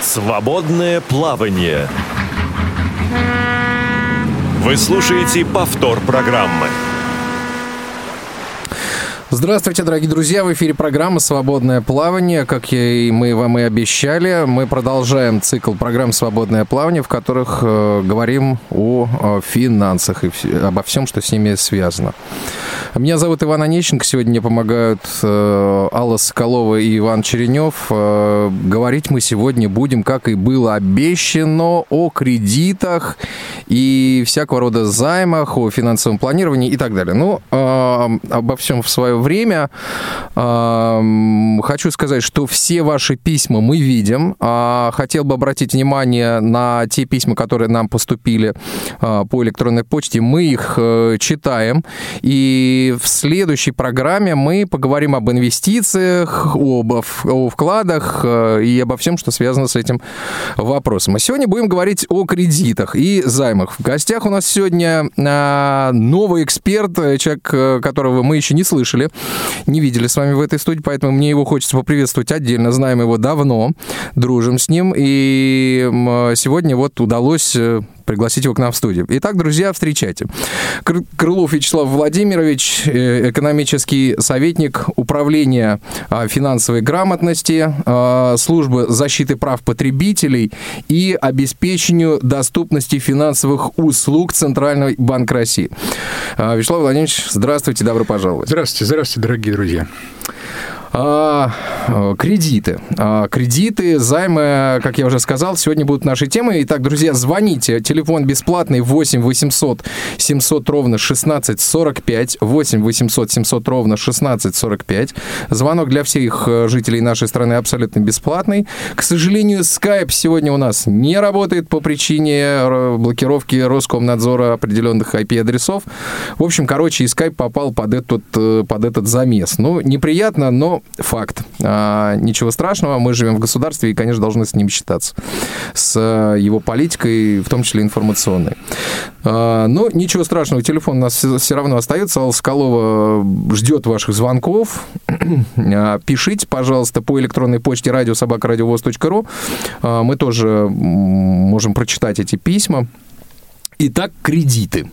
Свободное плавание. Вы слушаете повтор программы. Здравствуйте, дорогие друзья! В эфире программа «Свободное плавание». Как и мы вам и обещали, мы продолжаем цикл программ «Свободное плавание», в которых э, говорим о, о финансах и вс- обо всем, что с ними связано. Меня зовут Иван Онищенко. Сегодня мне помогают э, Алла Соколова и Иван Черенев. Э, говорить мы сегодня будем, как и было обещано, о кредитах и всякого рода займах, о финансовом планировании и так далее. Ну, э, обо всем в свое время. Хочу сказать, что все ваши письма мы видим. Э, хотел бы обратить внимание на те письма, которые нам поступили по электронной почте. Мы их читаем. И в следующей программе мы поговорим об инвестициях, об, о вкладах э, и обо всем, что связано с этим вопросом. А сегодня будем говорить о кредитах и займах. В гостях у нас сегодня э, новый эксперт, э, человек, э, которого мы еще не слышали, не видели с вами в этой студии, поэтому мне его хочется поприветствовать отдельно. Знаем его давно, дружим с ним, и сегодня вот удалось пригласить его к нам в студию. Итак, друзья, встречайте. Кры- Крылов Вячеслав Владимирович, э, экономический советник Управления а, финансовой грамотности, а, службы защиты прав потребителей и обеспечению доступности финансовых услуг Центральный банк России. А, Вячеслав Владимирович, здравствуйте, добро пожаловать. Здравствуйте, здравствуйте, дорогие друзья. А, э, кредиты. А, кредиты, займы, как я уже сказал, сегодня будут нашей темой. Итак, друзья, звоните. Телефон бесплатный 8 800 700 ровно 16 45. 8 800 700 ровно 16 45. Звонок для всех э, жителей нашей страны абсолютно бесплатный. К сожалению, Skype сегодня у нас не работает по причине э, блокировки Роскомнадзора определенных IP-адресов. В общем, короче, и Skype попал под этот, под этот замес. Ну, неприятно, но факт. А, ничего страшного, мы живем в государстве и, конечно, должны с ним считаться. С э, его политикой, в том числе информационной. А, но ничего страшного, телефон у нас все равно остается. Алла Соколова ждет ваших звонков. А, Пишите, пожалуйста, по электронной почте радиособакарадиовоз.ру. А, Мы тоже можем прочитать эти письма. Итак, кредиты.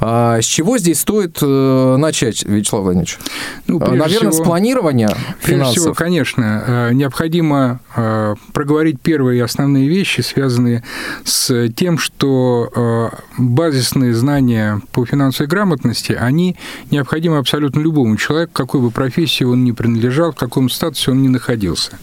А, с чего здесь стоит э, начать, Вячеслав Владимирович? Ну, А, прежде Наверное, всего- с планирования Прежде финансов. всего, конечно, э, необходимо э, проговорить первые основные вещи, связанные с тем, что базисные знания по финансовой грамотности, они необходимы абсолютно любому человеку, какой бы профессии он ни принадлежал, в каком статусе он ни находился.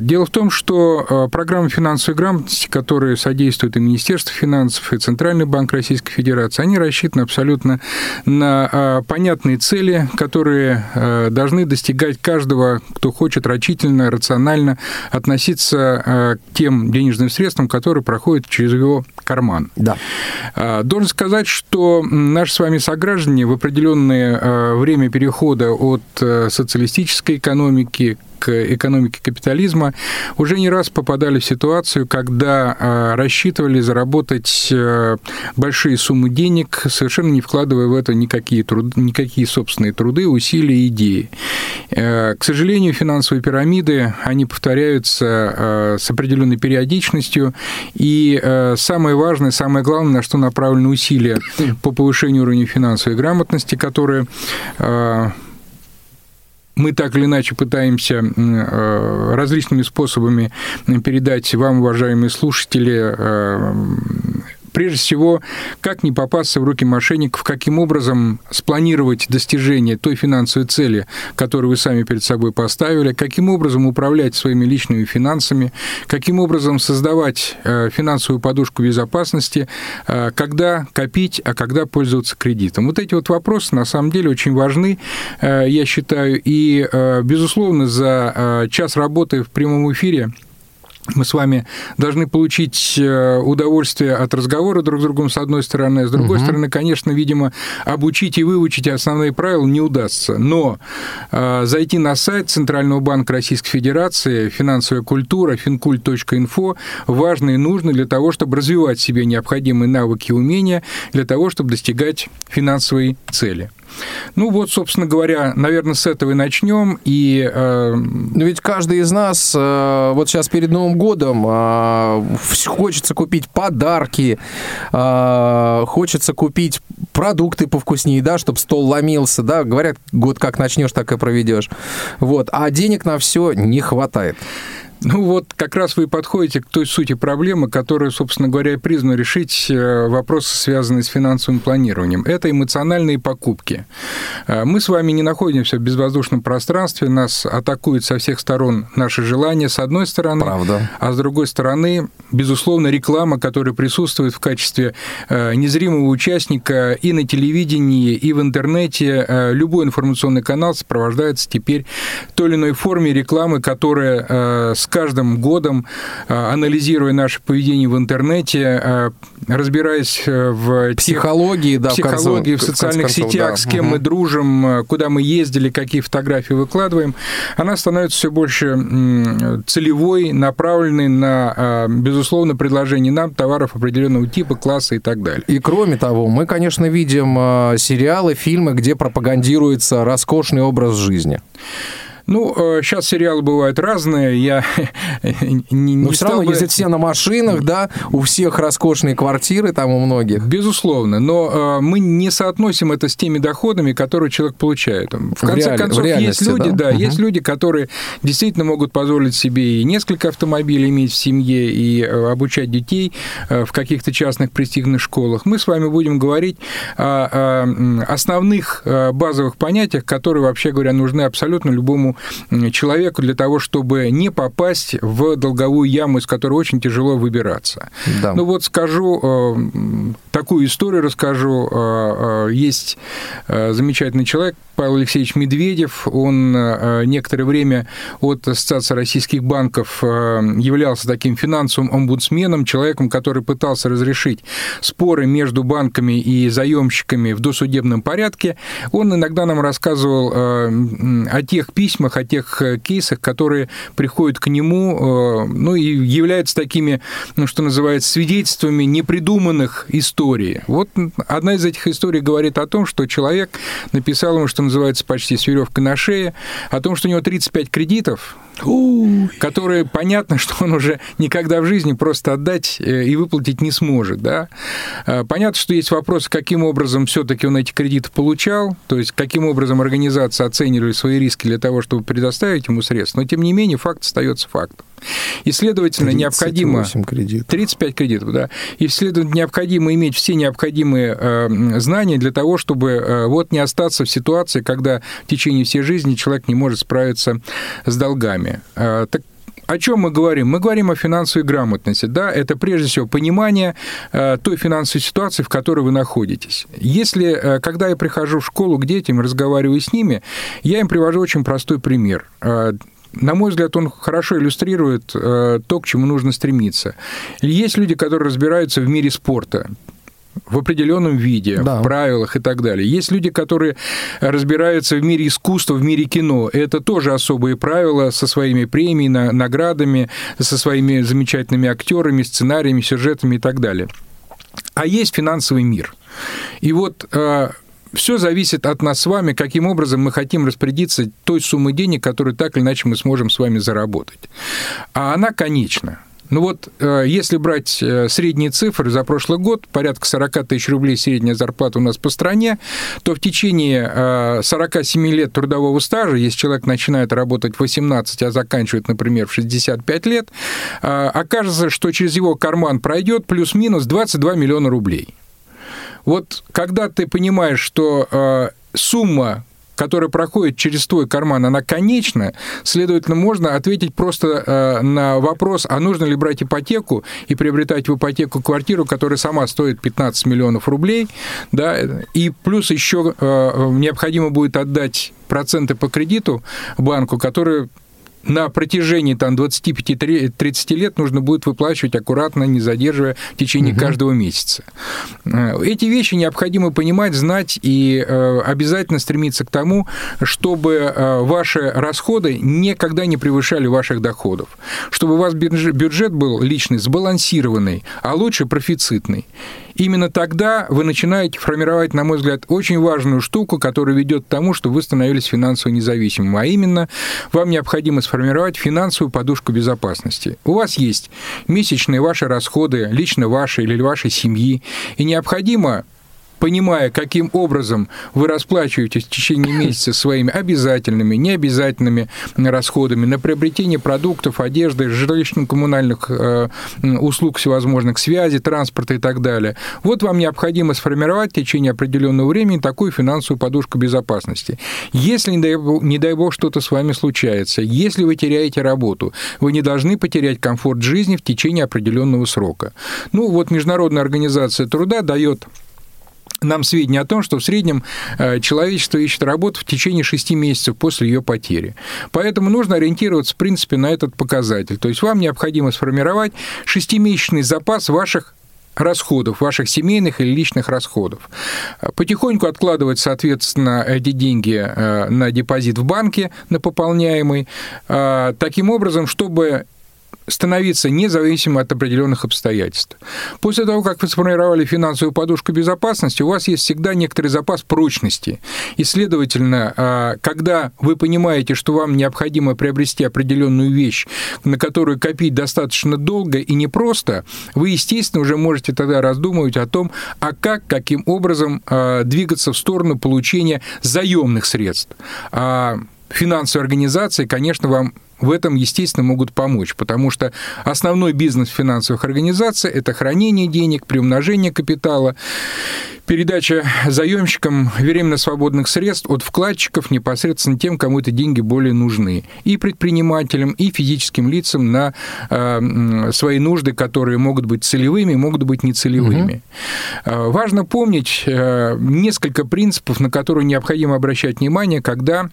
Дело в том, что программа финансовой грамотности, которые содействуют и Министерство финансов, и Центральный банк Российской Федерации, они рассчитаны абсолютно на э, понятные цели, которые э, должны достигать каждого, кто хочет рачительно, рационально относиться э, к тем денежным средствам, которые проходят через его карман. Да. А, Должен сказать, что наши с вами сограждане в определенное время перехода от социалистической экономики к экономике капитализма уже не раз попадали в ситуацию, когда э, рассчитывали заработать э, большие суммы денег, совершенно не вкладывая в это никакие, труд, никакие собственные труды, усилия идеи. Э, К сожалению, финансовые пирамиды, они повторяются э, с определенной периодичностью, и самое важное, самое главное, на что направлены усилия по повышению уровня финансовой грамотности, которые мы так или иначе пытаемся э, различными способами передать вам, уважаемые слушатели, э, прежде всего, как не попасться в руки мошенников, каким образом спланировать достижение той финансовой цели, которую вы сами перед собой поставили, каким образом управлять своими личными финансами, каким образом создавать э, финансовую подушку безопасности, э, когда копить, а когда пользоваться кредитом. Вот эти вот вопросы на самом деле очень важны, э, я считаю, и, безусловно, за час работы в прямом эфире мы с вами должны получить э, удовольствие от разговора друг с другом, с одной стороны, а с другой Мгм. стороны, конечно, видимо, обучить и выучить основные правила не удастся. Но э, зайти на сайт Центрального банка Российской Федерации, финансовая культура, fincult.info важно и нужно для того, чтобы развивать в себе необходимые навыки и умения, для того, чтобы достигать финансовой цели. Ну вот, собственно говоря, наверное, с этого и начнем. И, э... Но ведь каждый из нас э, вот сейчас перед Новым годом э, хочется купить подарки, э, хочется купить продукты повкуснее, да, чтобы стол ломился, да, говорят, год как начнешь, так и проведешь. Вот, а денег на все не хватает. Ну вот как раз вы подходите к той сути проблемы, которая, собственно говоря, призвана решить э, вопросы, связанные с финансовым планированием. Это эмоциональные покупки. Э, мы с вами не находимся в безвоздушном пространстве, нас атакуют со всех сторон наши желания, с одной стороны, Правда. а с другой стороны, безусловно, реклама, которая присутствует в качестве э, незримого участника и на телевидении, и в интернете. Любой информационный канал сопровождается теперь той или иной форме рекламы, которая с каждым годом, а, анализируя наше поведение в интернете, а, разбираясь э, в психологии, да, психологии, в, конце, в социальных в концов, сетях, да. с кем угу. мы дружим, э, куда мы ездили, какие фотографии выкладываем, она становится все больше целевой, направленной на, безусловно, предложение нам товаров определенного типа, класса и так далее. И кроме того, мы, конечно, видим сериалы, фильмы, где пропагандируется роскошный образ жизни. Ну, сейчас э, сериалы бывают разные, я не, Но все равно, бы... если все на машинах, да, у всех роскошные квартиры там у многих. Безусловно, но э, мы не соотносим это с теми доходами, которые человек получает. В конце в реаль... концов, в есть люди, да, да угу. есть люди, которые действительно могут позволить себе и несколько автомобилей иметь в семье, и э, обучать детей в каких-то частных престижных школах. Мы с вами будем говорить о основных базовых понятиях, которые, вообще говоря, нужны абсолютно любому человеку для того, чтобы не попасть в долговую яму, из которой очень тяжело выбираться. Да. Ну вот скажу, э, такую историю расскажу. Э, э, есть замечательный человек, Павел Алексеевич Медведев, он некоторое время от Ассоциации российских банков являлся таким финансовым омбудсменом, человеком, который пытался разрешить споры между банками и заемщиками в досудебном порядке. Он иногда нам рассказывал о тех письмах, письмах, о тех э, кейсах, которые приходят к нему, э, ну и являются такими, ну что называется, свидетельствами непридуманных историй. Вот одна из этих историй говорит о том, что человек написал ему, что называется, почти с веревкой на шее, о том, что у него 35 кредитов, которые понятно, что он уже никогда в жизни просто отдать э, и выплатить не сможет. Да? Понятно, что есть вопрос, каким образом все-таки он эти кредиты получал, то есть каким образом организации оценивали свои риски для того, чтобы предоставить ему средства, но тем не менее факт остается фактом. И, следовательно, необходимо... кредитов. 35 кредитов, да. И, следовательно, необходимо иметь все необходимые э, знания для того, чтобы э, вот не остаться в ситуации, когда в течение всей жизни человек не может справиться с долгами. Э, так о чем мы говорим? Мы говорим о финансовой грамотности. Да, это прежде всего понимание э, той финансовой ситуации, в которой вы находитесь. Если, э, когда я прихожу в школу к детям, разговариваю с ними, я им привожу очень простой пример э, на мой взгляд, он хорошо иллюстрирует то, к чему нужно стремиться. Есть люди, которые разбираются в мире спорта в определенном виде, да. в правилах и так далее. Есть люди, которые разбираются в мире искусства, в мире кино. Это тоже особые правила со своими премиями, наградами, со своими замечательными актерами, сценариями, сюжетами и так далее. А есть финансовый мир. И вот э, все зависит от нас с вами, каким образом мы хотим распорядиться той суммой денег, которую так или иначе мы сможем с вами заработать. А она конечна. Ну вот, э, если брать э, средние цифры за прошлый год, порядка 40 тысяч рублей средняя зарплата у нас по стране, то в течение 47 э, лет трудового стажа, если человек начинает работать в 18, а заканчивает, например, в 65 лет, окажется, что через его карман пройдет плюс-минус 22 миллиона рублей. Вот когда ты понимаешь, что сумма которая проходит через твой карман, она конечна, следовательно, можно ответить просто э, на вопрос, а нужно ли брать ипотеку и приобретать в ипотеку квартиру, которая сама стоит 15 миллионов рублей, да, и плюс еще э, необходимо будет отдать проценты по кредиту банку, которые на протяжении там, 25-30 лет нужно будет выплачивать аккуратно, не задерживая в течение угу. каждого месяца. Э, эти вещи необходимо понимать, знать и э, обязательно стремиться к тому, чтобы э, ваши расходы никогда не превышали ваших доходов, чтобы у вас бюджет был личный сбалансированный, а лучше профицитный. Именно тогда вы начинаете формировать, на мой взгляд, очень важную штуку, которая ведет к тому, что вы становились финансово независимым. А именно, вам необходимо сформировать финансовую подушку безопасности. У вас есть месячные ваши расходы, лично ваши или вашей семьи, и необходимо понимая, каким образом вы расплачиваетесь в течение месяца своими обязательными, необязательными расходами на приобретение продуктов, одежды, жилищно-коммунальных э, услуг всевозможных, связи, транспорта и так далее. Вот вам необходимо сформировать в течение определенного времени такую финансовую подушку безопасности. Если, не дай, не дай бог, что-то с вами случается, если вы теряете работу, вы не должны потерять комфорт жизни в течение определенного срока. Ну, вот Международная организация труда дает нам сведения о том, что в среднем э, человечество ищет работу в течение 6 месяцев после ее потери. Поэтому нужно ориентироваться, в принципе, на этот показатель. То есть вам необходимо сформировать 6-месячный запас ваших расходов, ваших семейных или личных расходов. Потихоньку откладывать, соответственно, эти деньги э, на депозит в банке, на пополняемый, э, таким образом, чтобы становиться независимым от определенных обстоятельств. После того, как вы сформировали финансовую подушку безопасности, у вас есть всегда некоторый запас прочности. И, следовательно, а, когда вы понимаете, что вам необходимо приобрести определенную вещь, на которую копить достаточно долго и непросто, вы, естественно, уже можете тогда раздумывать о том, а как, каким образом а, двигаться в сторону получения заемных средств. А финансовые организации, конечно, вам в этом, естественно, могут помочь, потому что основной бизнес финансовых организаций – это хранение денег, приумножение капитала, передача заемщикам временно свободных средств от вкладчиков непосредственно тем, кому эти деньги более нужны, и предпринимателям, и физическим лицам на э, свои нужды, которые могут быть целевыми, могут быть нецелевыми. Угу. Важно помнить э, несколько принципов, на которые необходимо обращать внимание, когда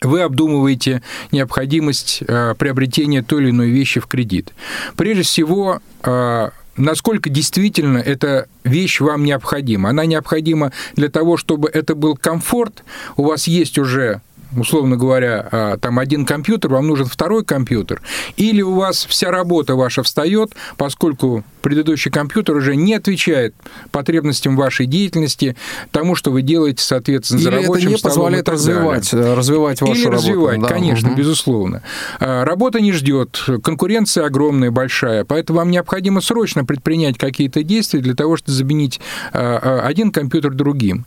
вы обдумываете необходимость э, приобретения той или иной вещи в кредит. Прежде всего, э, насколько действительно эта вещь вам необходима. Она необходима для того, чтобы это был комфорт, у вас есть уже условно говоря, а, там один компьютер, вам нужен второй компьютер, или у вас вся работа ваша встает, поскольку предыдущий компьютер уже не отвечает потребностям вашей деятельности, тому, что вы делаете, соответственно, за или рабочим это не позволяет развивать, далее. развивать вашу или работу. развивать, да. конечно, угу. безусловно. А, работа не ждет, конкуренция огромная, большая, поэтому вам необходимо срочно предпринять какие-то действия для того, чтобы заменить а, один компьютер другим.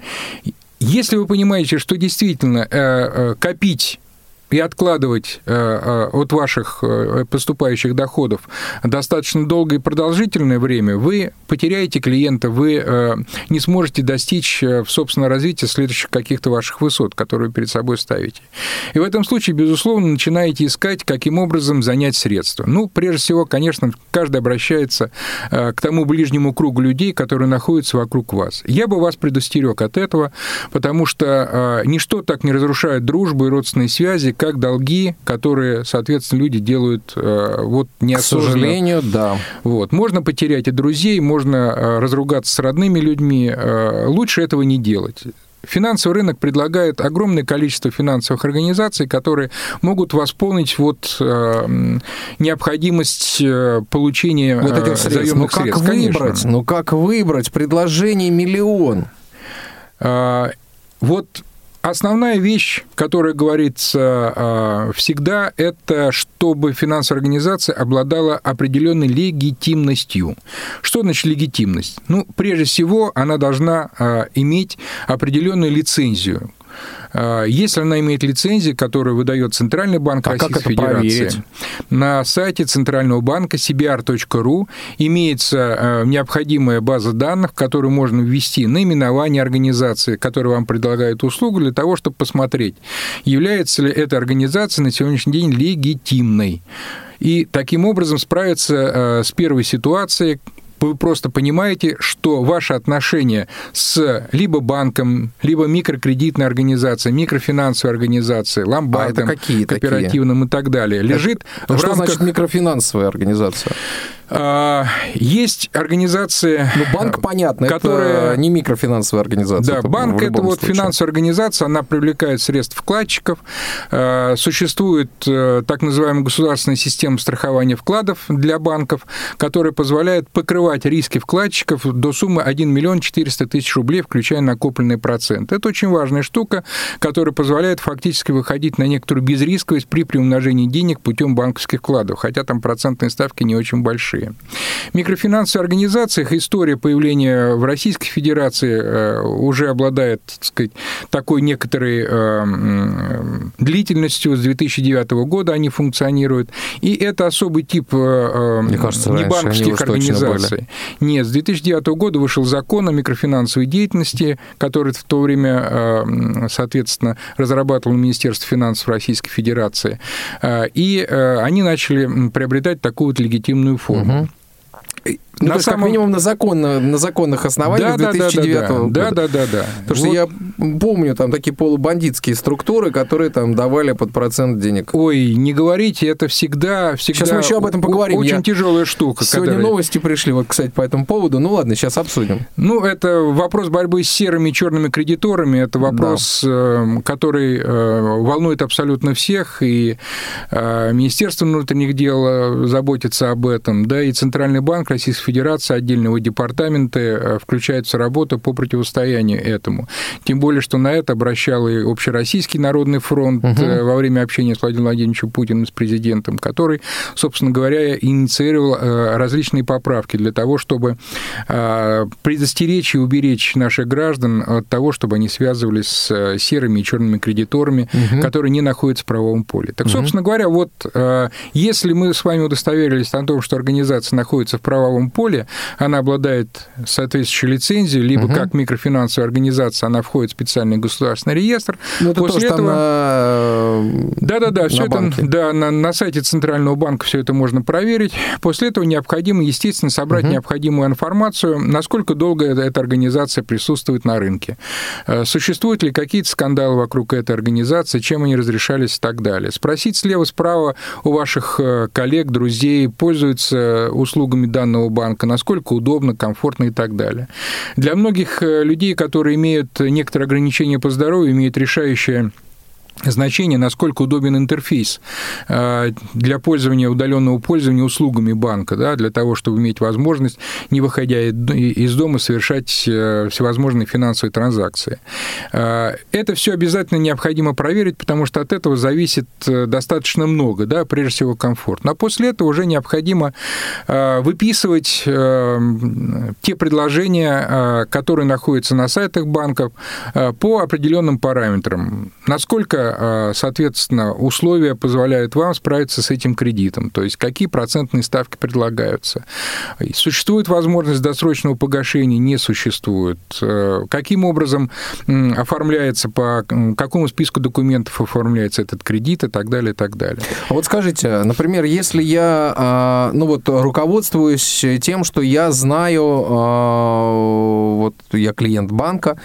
Если вы понимаете, что действительно э, э, копить и откладывать э, э, от ваших э, поступающих доходов достаточно долгое и продолжительное время, вы потеряете клиента, вы не сможете достичь в собственном развитии следующих каких-то ваших высот, которые вы перед собой ставите. И в этом случае, безусловно, начинаете искать, каким образом занять средства. Ну, прежде всего, конечно, каждый обращается к тому ближнему кругу людей, которые находятся вокруг вас. Я бы вас предостерег от этого, потому что ничто так не разрушает дружбу и родственные связи, как долги, которые, соответственно, люди делают э, вот неосознанно. К сожалению, да. Вот. Можно потерять и друзей, можно э, разругаться с родными людьми. Э, лучше этого не делать. Финансовый рынок предлагает огромное количество финансовых организаций, которые могут восполнить вот э, необходимость получения вот этих средств. Ну как средств, выбрать? Конечно. Ну как выбрать? Предложений миллион. А, вот Основная вещь, которая говорится а, всегда, это чтобы финансовая организация обладала определенной легитимностью. Что значит легитимность? Ну, прежде всего, она должна а, иметь определенную лицензию если она имеет лицензию, которую выдает Центральный банк а Российской Федерации, проверить? на сайте Центрального банка cbr.ru имеется а, необходимая база данных, в которую можно ввести наименование организации, которая вам предлагает услугу, для того, чтобы посмотреть, является ли эта организация на сегодняшний день легитимной и таким образом справиться а, с первой ситуацией, вы просто понимаете, что ваше отношение с либо банком, либо микрокредитной организацией, микрофинансовой организацией, ломбардом, а какие кооперативным такие? и так далее, лежит это, в что рамках... значит микрофинансовая организация? А, есть организации... Ну, банк, понятно, которые... это не микрофинансовая организация. Да, это банк – это вот случае. финансовая организация, она привлекает средств вкладчиков. А, существует э, так называемая государственная система страхования вкладов для банков, которая позволяет покрывать риски вкладчиков до суммы 1 миллион 400 тысяч рублей, включая накопленный процент. Это очень важная штука, которая позволяет фактически выходить на некоторую безрисковость при приумножении денег путем банковских вкладов, хотя там процентные ставки не очень большие. В микрофинансовых организациях история появления в Российской Федерации э, уже обладает, так сказать, такой некоторой э, длительностью. С 2009 года они функционируют. И это особый тип э, Мне кажется, небанковских организаций. Нет, с 2009 года вышел закон о микрофинансовой деятельности, который в то время, соответственно, разрабатывал Министерство финансов Российской Федерации. И они начали приобретать такую вот легитимную форму. Угу. Mm-hmm. Ну, на то самом... как минимум на, законно, на законных основаниях да, 2009 да, да, года. Да, да, да, да. Потому вот. что я помню там такие полубандитские структуры, которые там давали под процент денег. Ой, не говорите, это всегда, всегда Сейчас мы еще об этом поговорим. Очень я... тяжелая штука. Сегодня которая... новости пришли, вот, кстати, по этому поводу. Ну ладно, сейчас обсудим. Ну, это вопрос борьбы с серыми и черными кредиторами. Это вопрос, да. который э, волнует абсолютно всех. И э, Министерство внутренних дел э, заботится об этом, да, и Центральный банк Российской Федерации, отдельного департамента э, включается работа по противостоянию этому. Тем более, что на это обращал и Общероссийский народный фронт угу. во время общения с Владимиром Владимировичем Путиным, с президентом, который, собственно говоря, инициировал э, различные поправки для того, чтобы предостеречь и уберечь наших граждан от того, чтобы они связывались с серыми и черными кредиторами, угу. которые не находятся в правовом поле. Так, собственно угу. говоря, вот если мы с вами удостоверились о том, что организация находится в правовом поле, она обладает соответствующей лицензией, либо угу. как микрофинансовая организация, она входит в специальный государственный реестр. Ну, это После этого... на... Да-да-да, все это да, на, на сайте Центрального банка все это можно проверить. После этого необходимо, естественно, собрать угу. необходимую информацию, насколько долго эта организация присутствует на рынке. Э, существуют ли какие-то скандалы вокруг этой организации, чем они разрешались и так далее. Спросить слева-справа у ваших э, коллег, друзей, пользуются услугами данного банка, насколько удобно, комфортно и так далее. Для многих э, людей, которые имеют некоторые ограничения по здоровью, имеют решающее значение, насколько удобен интерфейс э, для пользования, удаленного пользования услугами банка, да, для того, чтобы иметь возможность, не выходя из дома, совершать э, всевозможные финансовые транзакции. Э, это все обязательно необходимо проверить, потому что от этого зависит достаточно много, да, прежде всего комфорт. Но после этого уже необходимо выписывать те предложения, которые находятся на сайтах банков по определенным параметрам. Насколько Э, соответственно, условия позволяют вам справиться с этим кредитом, то есть какие процентные ставки предлагаются. Существует возможность досрочного погашения, не существует. Э, каким образом оформляется, по какому списку документов оформляется этот кредит и так далее, и так далее. А вот скажите, например, если я, а, ну вот, руководствуюсь тем, что я знаю, вот я клиент банка,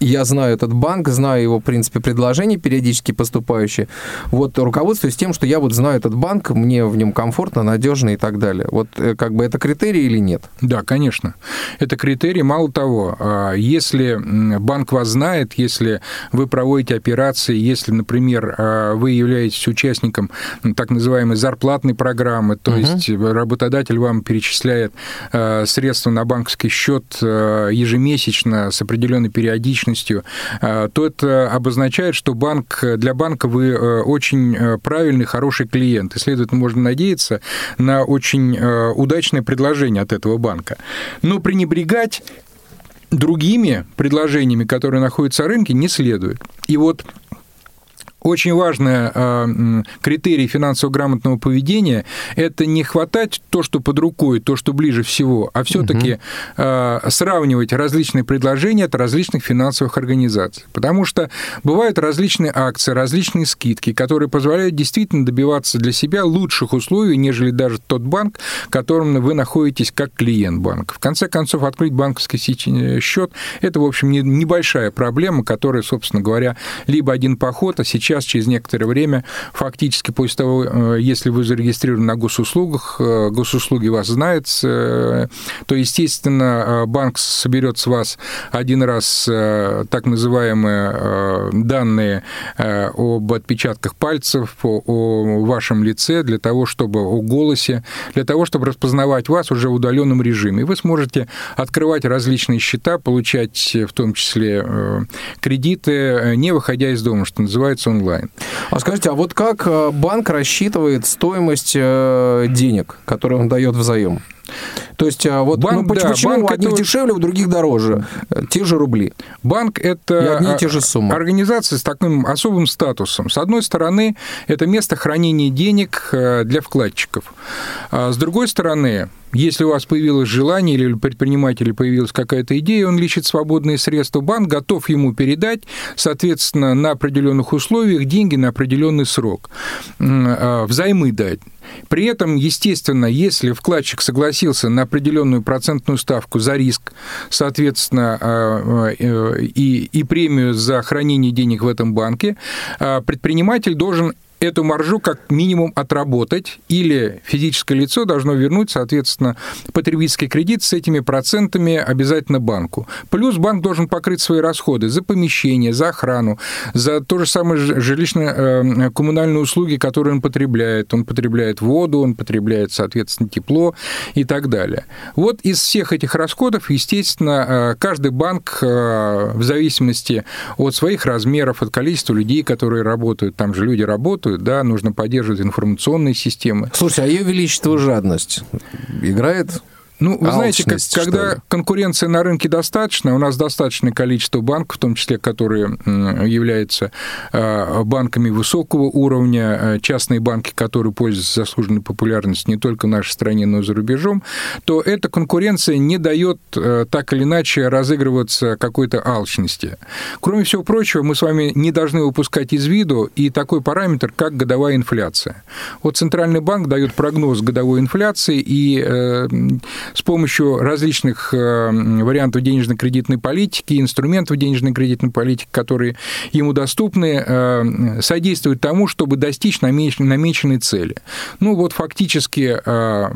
я знаю этот банк, знаю его, в принципе, предложений периодически, поступающие. Вот руководствуюсь тем, что я вот знаю этот банк, мне в нем комфортно, надежно и так далее. Вот э, как бы это критерий или нет? Да, конечно. Это критерий. Мало того, а, если банк вас знает, если вы проводите операции, если, например, а, вы являетесь участником так называемой зарплатной программы, то угу. есть работодатель вам перечисляет а, средства на банковский счет ежемесячно с определенной периодичностью, то это обозначает, что банк для банка вы э, очень э, правильный, хороший клиент, и, следовательно, можно надеяться на очень э, удачное предложение от этого банка. Но пренебрегать другими предложениями, которые находятся на рынке, не следует. И вот очень важный э, критерий финансово грамотного поведения – это не хватать то, что под рукой, то, что ближе всего, а все-таки угу. э, сравнивать различные предложения от различных финансовых организаций. Потому что бывают различные акции, различные скидки, которые позволяют действительно добиваться для себя лучших условий, нежели даже тот банк, которым вы находитесь как клиент банка. В конце концов, открыть банковский счет – это, в общем, небольшая проблема, которая, собственно говоря, либо один поход, а сейчас сейчас, через некоторое время, фактически после того, если вы зарегистрированы на госуслугах, госуслуги вас знают, то, естественно, банк соберет с вас один раз так называемые данные об отпечатках пальцев, о вашем лице, для того, чтобы о голосе, для того, чтобы распознавать вас уже в удаленном режиме. И вы сможете открывать различные счета, получать в том числе э, кредиты, э, не выходя из дома, что называется онлайн. А скажите, а вот как э, банк рассчитывает стоимость денег, которые он дает взаим? То есть а, вот банк, ну, почему, да, банк у одних это... дешевле, у других дороже? Те же рубли. Банк это и одни и те же суммы. организация с таким особым статусом. С одной стороны, это место хранения денег э, для вкладчиков. А с другой стороны, если у вас появилось желание или у предпринимателя появилась какая-то идея, он лечит свободные средства, банк готов ему передать, соответственно, на определенных условиях деньги на определенный срок, а, взаймы дать. При этом, естественно, если вкладчик согласился на определенную процентную ставку за риск, соответственно, а, а, и, и премию за хранение денег в этом банке, предприниматель должен эту маржу как минимум отработать, или физическое лицо должно вернуть, соответственно, потребительский кредит с этими процентами обязательно банку. Плюс банк должен покрыть свои расходы за помещение, за охрану, за то же самое жилищно-коммунальные э, услуги, которые он потребляет. Он потребляет воду, он потребляет, соответственно, тепло и так далее. Вот из всех этих расходов, естественно, э, каждый банк э, в зависимости от своих размеров, от количества людей, которые работают, там же люди работают, работают, да, нужно поддерживать информационные системы. Слушайте, а ее величество жадность играет ну, вы знаете, как, когда конкуренция на рынке достаточно, у нас достаточное количество банков, в том числе, которые являются а, банками высокого уровня, а, частные банки, которые пользуются заслуженной популярностью не только в нашей стране, но и за рубежом, то эта конкуренция не дает а, так или иначе разыгрываться какой-то алчности. Кроме всего прочего, мы с вами не должны выпускать из виду и такой параметр, как годовая инфляция. Вот Центральный банк дает прогноз годовой инфляции, и э, с помощью различных э, вариантов денежно-кредитной политики, инструментов денежно-кредитной политики, которые ему доступны, э, содействует тому, чтобы достичь намеченной цели. Ну вот фактически э,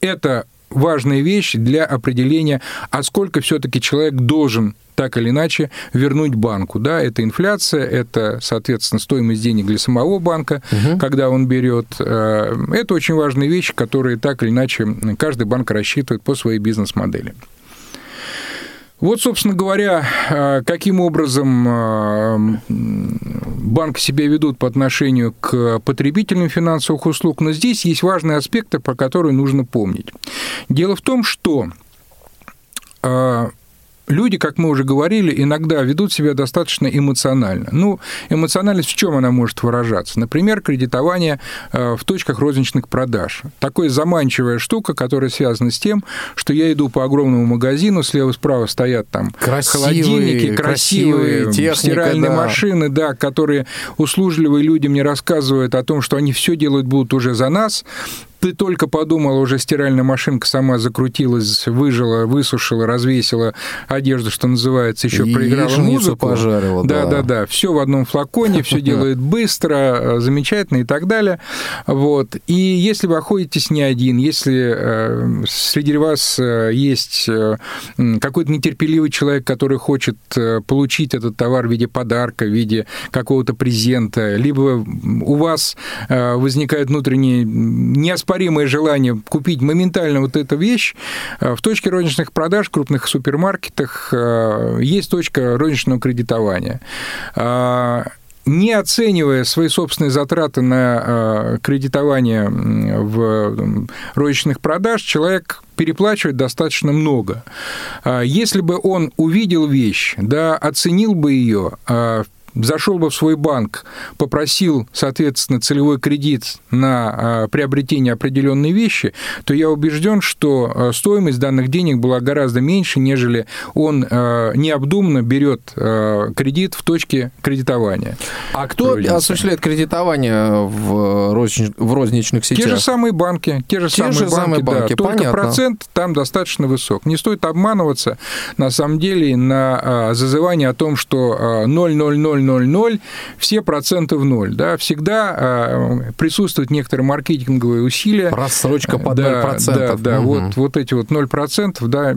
это важная вещь для определения, а сколько все-таки человек должен так или иначе вернуть банку. Да, это инфляция, это, соответственно, стоимость денег для самого банка, угу. когда он берет. Э, это очень важные вещи, которые так или иначе каждый банк рассчитывает по своей бизнес-модели. Вот, собственно говоря, э, каким образом э, банки себя ведут по отношению к потребителям финансовых услуг, но здесь есть важные аспекты, про которые нужно помнить. Дело в том, что люди, как мы уже говорили, иногда ведут себя достаточно эмоционально. Ну, эмоциональность в чем она может выражаться? Например, кредитование э, в точках розничных продаж. Такая заманчивая штука, которая связана с тем, что я иду по огромному магазину, слева-справа стоят там красивые, холодильники, красивые, красивые техника, стиральные да. машины, да, которые услужливые люди мне рассказывают о том, что они все делают будут уже за нас, ты только подумал, уже стиральная машинка сама закрутилась, выжила, высушила, развесила одежду, что называется, еще и проиграла музыку. пожарила, да. Да, да, да. Все в одном флаконе, все делает быстро, э, замечательно и так далее. Вот. И если вы охотитесь не один, если э, среди вас э, есть какой-то нетерпеливый человек, который хочет получить этот товар в виде подарка, в виде какого-то презента, либо у вас возникает внутренний неоспоримый неоспоримое желание купить моментально вот эту вещь, э, в точке розничных продаж в крупных супермаркетах э, есть точка розничного кредитования а, не оценивая свои собственные затраты на э, кредитование в розничных продаж, человек переплачивает достаточно много. Если бы он увидел вещь, да, оценил бы ее, зашел бы в свой банк, попросил, соответственно, целевой кредит на а, приобретение определенной вещи, то я убежден, что а, стоимость данных денег была гораздо меньше, нежели он а, необдуманно берет кредит в точке кредитования. А кто осуществляет кредитование в, розни... в розничных сетях? Те же самые банки. Те же, те самые, же банки, самые банки. Да, только процент там достаточно высок. Не стоит обманываться, на самом деле, на зазывание о том, что 0,00 0,000, все проценты в ноль. Да? Всегда а, присутствуют некоторые маркетинговые усилия. Рассрочка под да, 0%. Да, да, Угу. вот, вот эти вот 0%, да,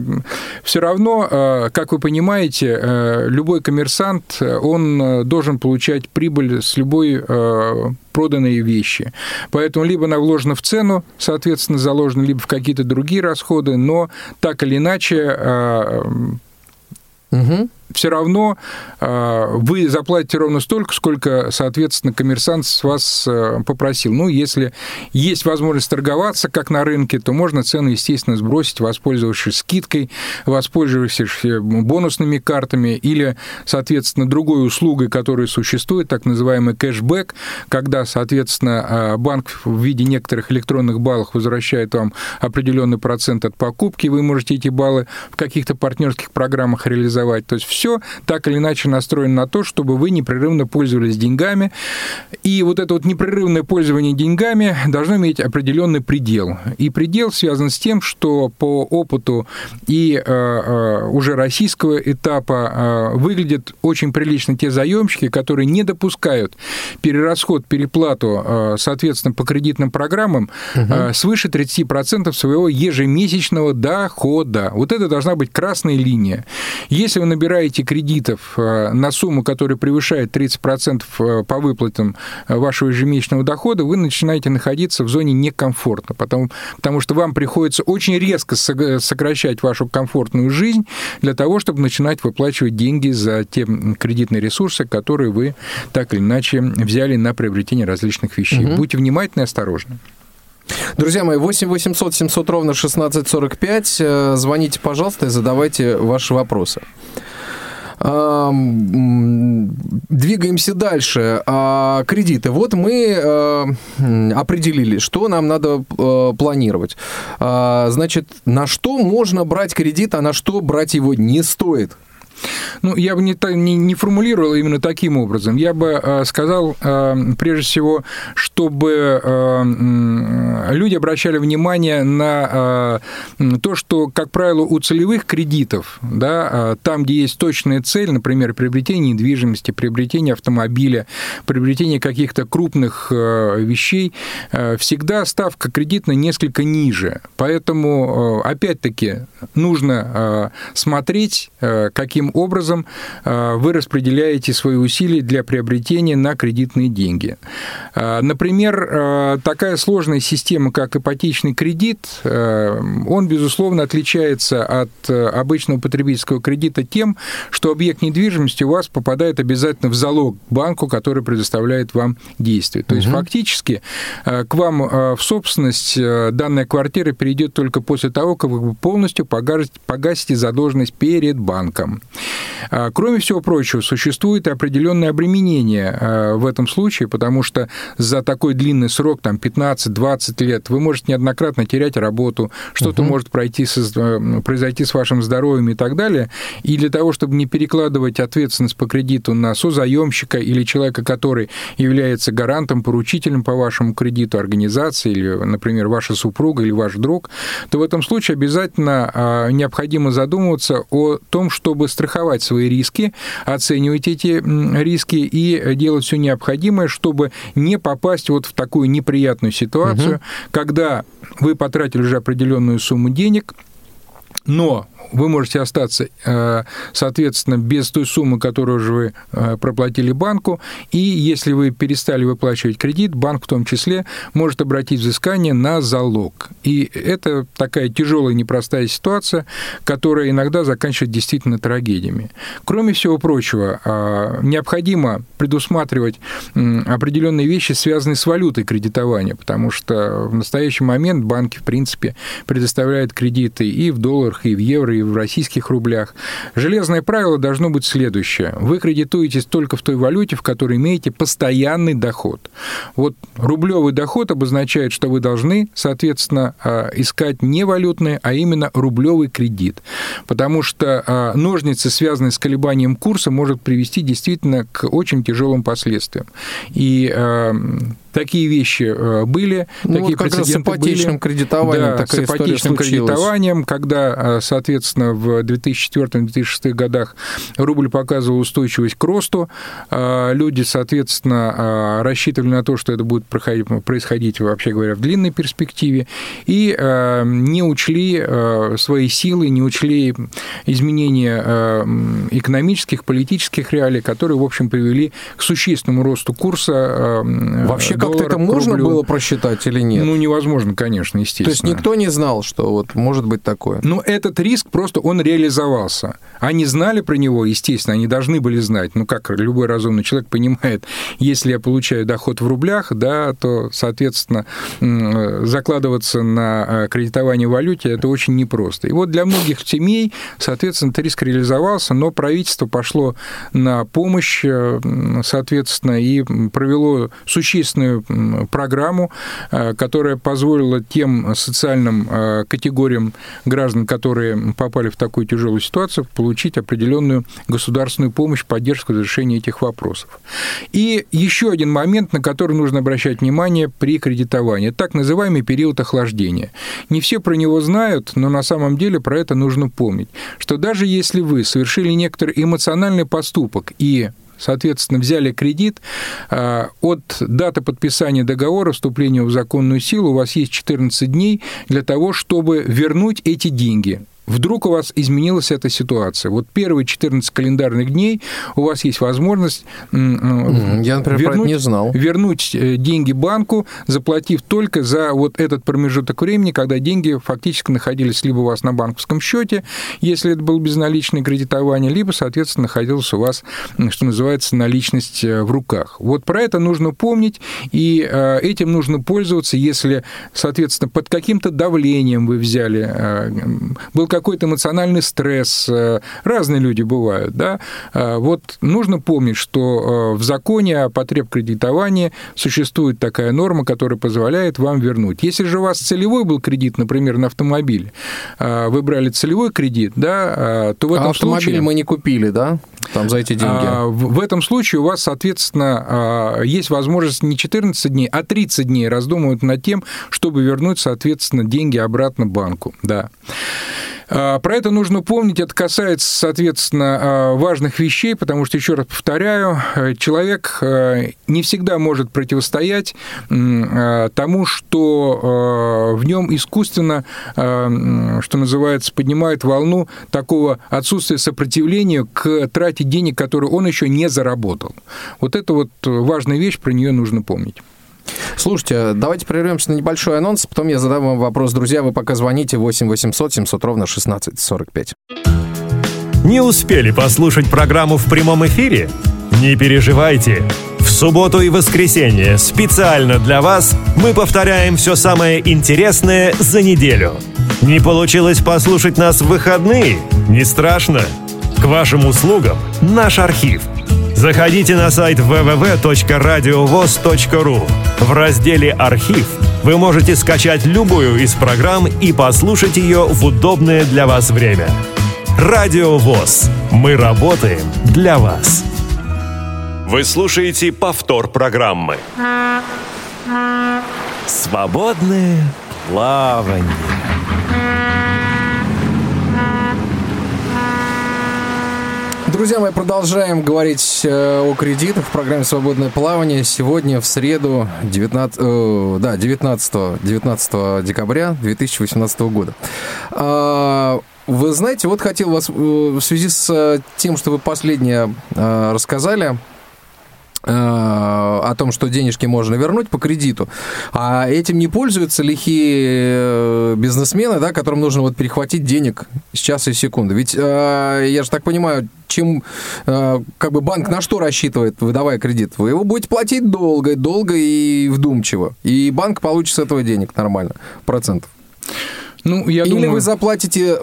все равно, а, как вы понимаете, а, любой коммерсант, он должен получать прибыль с любой а, проданной вещи. Поэтому либо она вложена в цену, соответственно, заложена, либо в какие-то другие расходы, но так или иначе а, Угу. Все равно э, вы заплатите ровно столько, сколько, соответственно, коммерсант с вас э, попросил. Ну, если есть возможность торговаться, как на рынке, то можно цену, естественно, сбросить, воспользовавшись скидкой, воспользовавшись э, бонусными картами или, соответственно, другой услугой, которая существует, так называемый кэшбэк, когда, соответственно, э, банк в виде некоторых электронных баллов возвращает вам определенный процент от покупки, вы можете эти баллы в каких-то партнерских программах реализовать. То есть все так или иначе настроено на то, чтобы вы непрерывно пользовались деньгами. И вот это вот непрерывное пользование деньгами должно иметь определенный предел. И предел связан с тем, что по опыту и э, э, уже российского этапа э, выглядят очень прилично те заемщики, которые не допускают перерасход, переплату, э, соответственно, по кредитным программам э, свыше 30% своего ежемесячного дохода. Вот это должна быть красная линия. Если вы набираете кредитов э, на сумму, которая превышает 30% э, по выплатам э, вашего ежемесячного дохода, вы начинаете находиться в зоне некомфорта, потому, потому что вам приходится очень резко сокращать вашу комфортную жизнь для того, чтобы начинать выплачивать деньги за те кредитные ресурсы, которые вы так или иначе взяли на приобретение различных вещей. Мгм. Будьте внимательны и осторожны. Друзья мои, 8 800 700 ровно 1645. Э, Звоните, пожалуйста, и задавайте ваши вопросы. Двигаемся дальше. А, Кредиты. Вот мы определили, что нам надо э, планировать. А, Значит, на что можно брать кредит, а на что брать его не стоит? Ну, я бы не, не, не формулировал именно таким образом. Я бы э, сказал, э, прежде всего, чтобы э, люди обращали внимание на то, что, как правило, у целевых кредитов, да, там, где есть точная цель, например, приобретение недвижимости, приобретение автомобиля, приобретение каких-то крупных вещей, всегда ставка кредитная несколько ниже. Поэтому, опять-таки, нужно смотреть, каким образом э, вы распределяете свои усилия для приобретения на кредитные деньги. Э, Например, э, такая сложная система, как ипотечный кредит, он, безусловно, отличается от обычного потребительского кредита тем, что объект недвижимости у вас попадает обязательно в залог банку, который предоставляет вам действие. То есть Мгм. фактически к вам в собственность данная квартира перейдет только после того, как вы полностью погасите задолженность перед банком. А, Кроме всего прочего, существует определенное обременение э, в этом случае, потому что за такой длинный срок, там 15-20 лет, вы можете неоднократно терять работу, что-то Мгм. может пройти со- произойти с вашим здоровьем и так далее. И для того, чтобы не перекладывать ответственность по кредиту на созаемщика или человека, который является гарантом, поручителем по вашему кредиту организации, или, например, ваша супруга или ваш друг, то в этом случае обязательно а, необходимо задумываться о том, чтобы страховать свои риски, оценивать эти риски и делать все необходимое, чтобы не попасть вот в такую неприятную ситуацию, когда вы потратили уже определенную сумму денег, но вы можете остаться, э, соответственно, без той суммы, которую же вы э, проплатили банку, и если вы перестали выплачивать кредит, банк в том числе может обратить взыскание на залог. И это такая тяжелая, непростая ситуация, которая иногда заканчивается действительно трагедиями. Кроме всего прочего, э, необходимо предусматривать определенные вещи, связанные с валютой кредитования, потому что в настоящий момент банки, в принципе, предоставляют кредиты и в долларах, и в евро, и в российских рублях. Железное правило должно быть следующее. Вы кредитуетесь только в той валюте, в которой имеете постоянный доход. Вот рублевый доход обозначает, что вы должны, соответственно, а, искать не валютный, а именно рублевый кредит. Потому что а, ножницы, связанные с колебанием курса, может привести действительно к очень тяжелым последствиям. И а, такие вещи были, Ну, такие вот как раз с прецеденты ипотечным были. кредитованием Да, такая с ипотечным кредитованием, когда, соответственно, соответственно, в 2004-2006 годах рубль показывал устойчивость к росту. Люди, соответственно, рассчитывали на то, что это будет происходить, вообще говоря, в длинной перспективе, и не учли свои силы, не учли изменения экономических, политических реалий, которые, в общем, привели к существенному росту курса Вообще как-то это можно было просчитать или нет? Ну, невозможно, конечно, естественно. То есть никто не знал, что вот может быть такое? Ну, этот риск просто он реализовался. Они знали про него, естественно, они должны были знать. Ну, как любой разумный человек понимает, если я получаю доход в рублях, да, то, соответственно, закладываться на э, кредитование в валюте это очень непросто. И вот для многих семей, соответственно, этот риск реализовался, но правительство пошло на помощь, э, соответственно, и провело существенную программу, э, которая позволила тем социальным э, категориям граждан, которые попали в такую тяжелую ситуацию, получить определенную государственную помощь, поддержку в решении этих вопросов. И еще один момент, на который нужно обращать внимание при кредитовании, так называемый период охлаждения. Не все про него знают, но на самом деле про это нужно помнить, что даже если вы совершили некоторый эмоциональный поступок и соответственно, взяли кредит, а, от даты подписания договора, вступления в законную силу у вас есть 14 дней для того, чтобы вернуть эти деньги. Вдруг у вас изменилась эта ситуация. Вот первые 14 календарных дней у вас есть возможность Я, например, вернуть, не знал. вернуть э, деньги банку, заплатив только за вот этот промежуток времени, когда деньги фактически находились либо у вас на банковском счете, если это было безналичное кредитование, либо, соответственно, находилась у вас, что называется, наличность э, в руках. Вот про это нужно помнить, и э, этим нужно пользоваться, если, соответственно, под каким-то давлением вы взяли, был какой-то эмоциональный стресс, э, разные люди бывают, да, э, вот нужно помнить, что э, в законе о потреб кредитования существует такая норма, которая позволяет вам вернуть. Если же у вас целевой был кредит, например, на автомобиль, вы брали целевой кредит, да, то в этом а автомобиль случае... мы не купили, да, там за эти деньги? А, в этом случае у вас, соответственно, есть возможность не 14 дней, а 30 дней раздумывать над тем, чтобы вернуть, соответственно, деньги обратно банку, да. А, про это нужно помнить. Это касается, соответственно, а, важных вещей, потому что, еще раз повторяю, э, человек не всегда может противостоять а, тому, что в нем искусственно, что называется, поднимает волну такого отсутствия сопротивления к трате денег, которые он еще не заработал. Вот это вот важная вещь, про нее нужно помнить. Слушайте, давайте прервемся на небольшой анонс, потом я задам вам вопрос. Друзья, вы пока звоните 8 800 700 ровно 16 45. Не успели послушать программу в прямом эфире? Не переживайте. В субботу и воскресенье специально для вас мы повторяем все самое интересное за неделю. Не получилось послушать нас в выходные? Не страшно. К вашим услугам наш архив – Заходите на сайт www.radiovoz.ru. В разделе «Архив» вы можете скачать любую из программ и послушать ее в удобное для вас время. Радио ВОЗ. Мы работаем для вас. Вы слушаете повтор программы. Свободное плавание. Друзья, мы продолжаем говорить э, о кредитах в программе «Свободное плавание». Сегодня, в среду, 19, э, да, 19, 19 декабря 2018 года. А, вы знаете, вот хотел вас э, в связи с тем, что вы последнее рассказали, Э, о том, что денежки можно вернуть по кредиту, а этим не пользуются лихие э, бизнесмены, да, которым нужно вот перехватить денег с часа и секунды. Ведь э, я же так понимаю, чем как бы банк на что рассчитывает, выдавая кредит? Вы его будете платить долго, долго и вдумчиво, и банк получит с этого денег нормально, процентов. Ну, я Или думаю... вы заплатите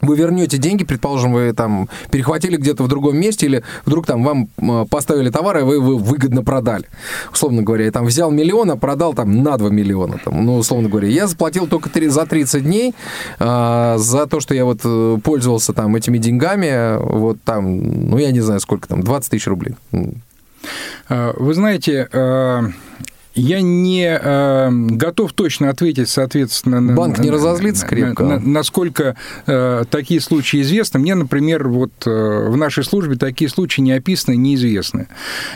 вы вернете деньги, предположим, вы там перехватили где-то в другом месте, или вдруг там вам поставили товар, и вы его выгодно продали. Условно говоря, я там взял миллион, а продал там на 2 миллиона. Там, ну, условно говоря, я заплатил только 3, за 30 дней а, за то, что я вот э, пользовался там этими деньгами, вот там, ну, я не знаю, сколько там, 20 тысяч рублей. А, вы знаете, Я не э, готов точно ответить, соответственно... Банк на, не разозлится крепко? На, на, насколько э, такие случаи известны. Мне, например, вот э, в нашей службе такие случаи не описаны, неизвестны.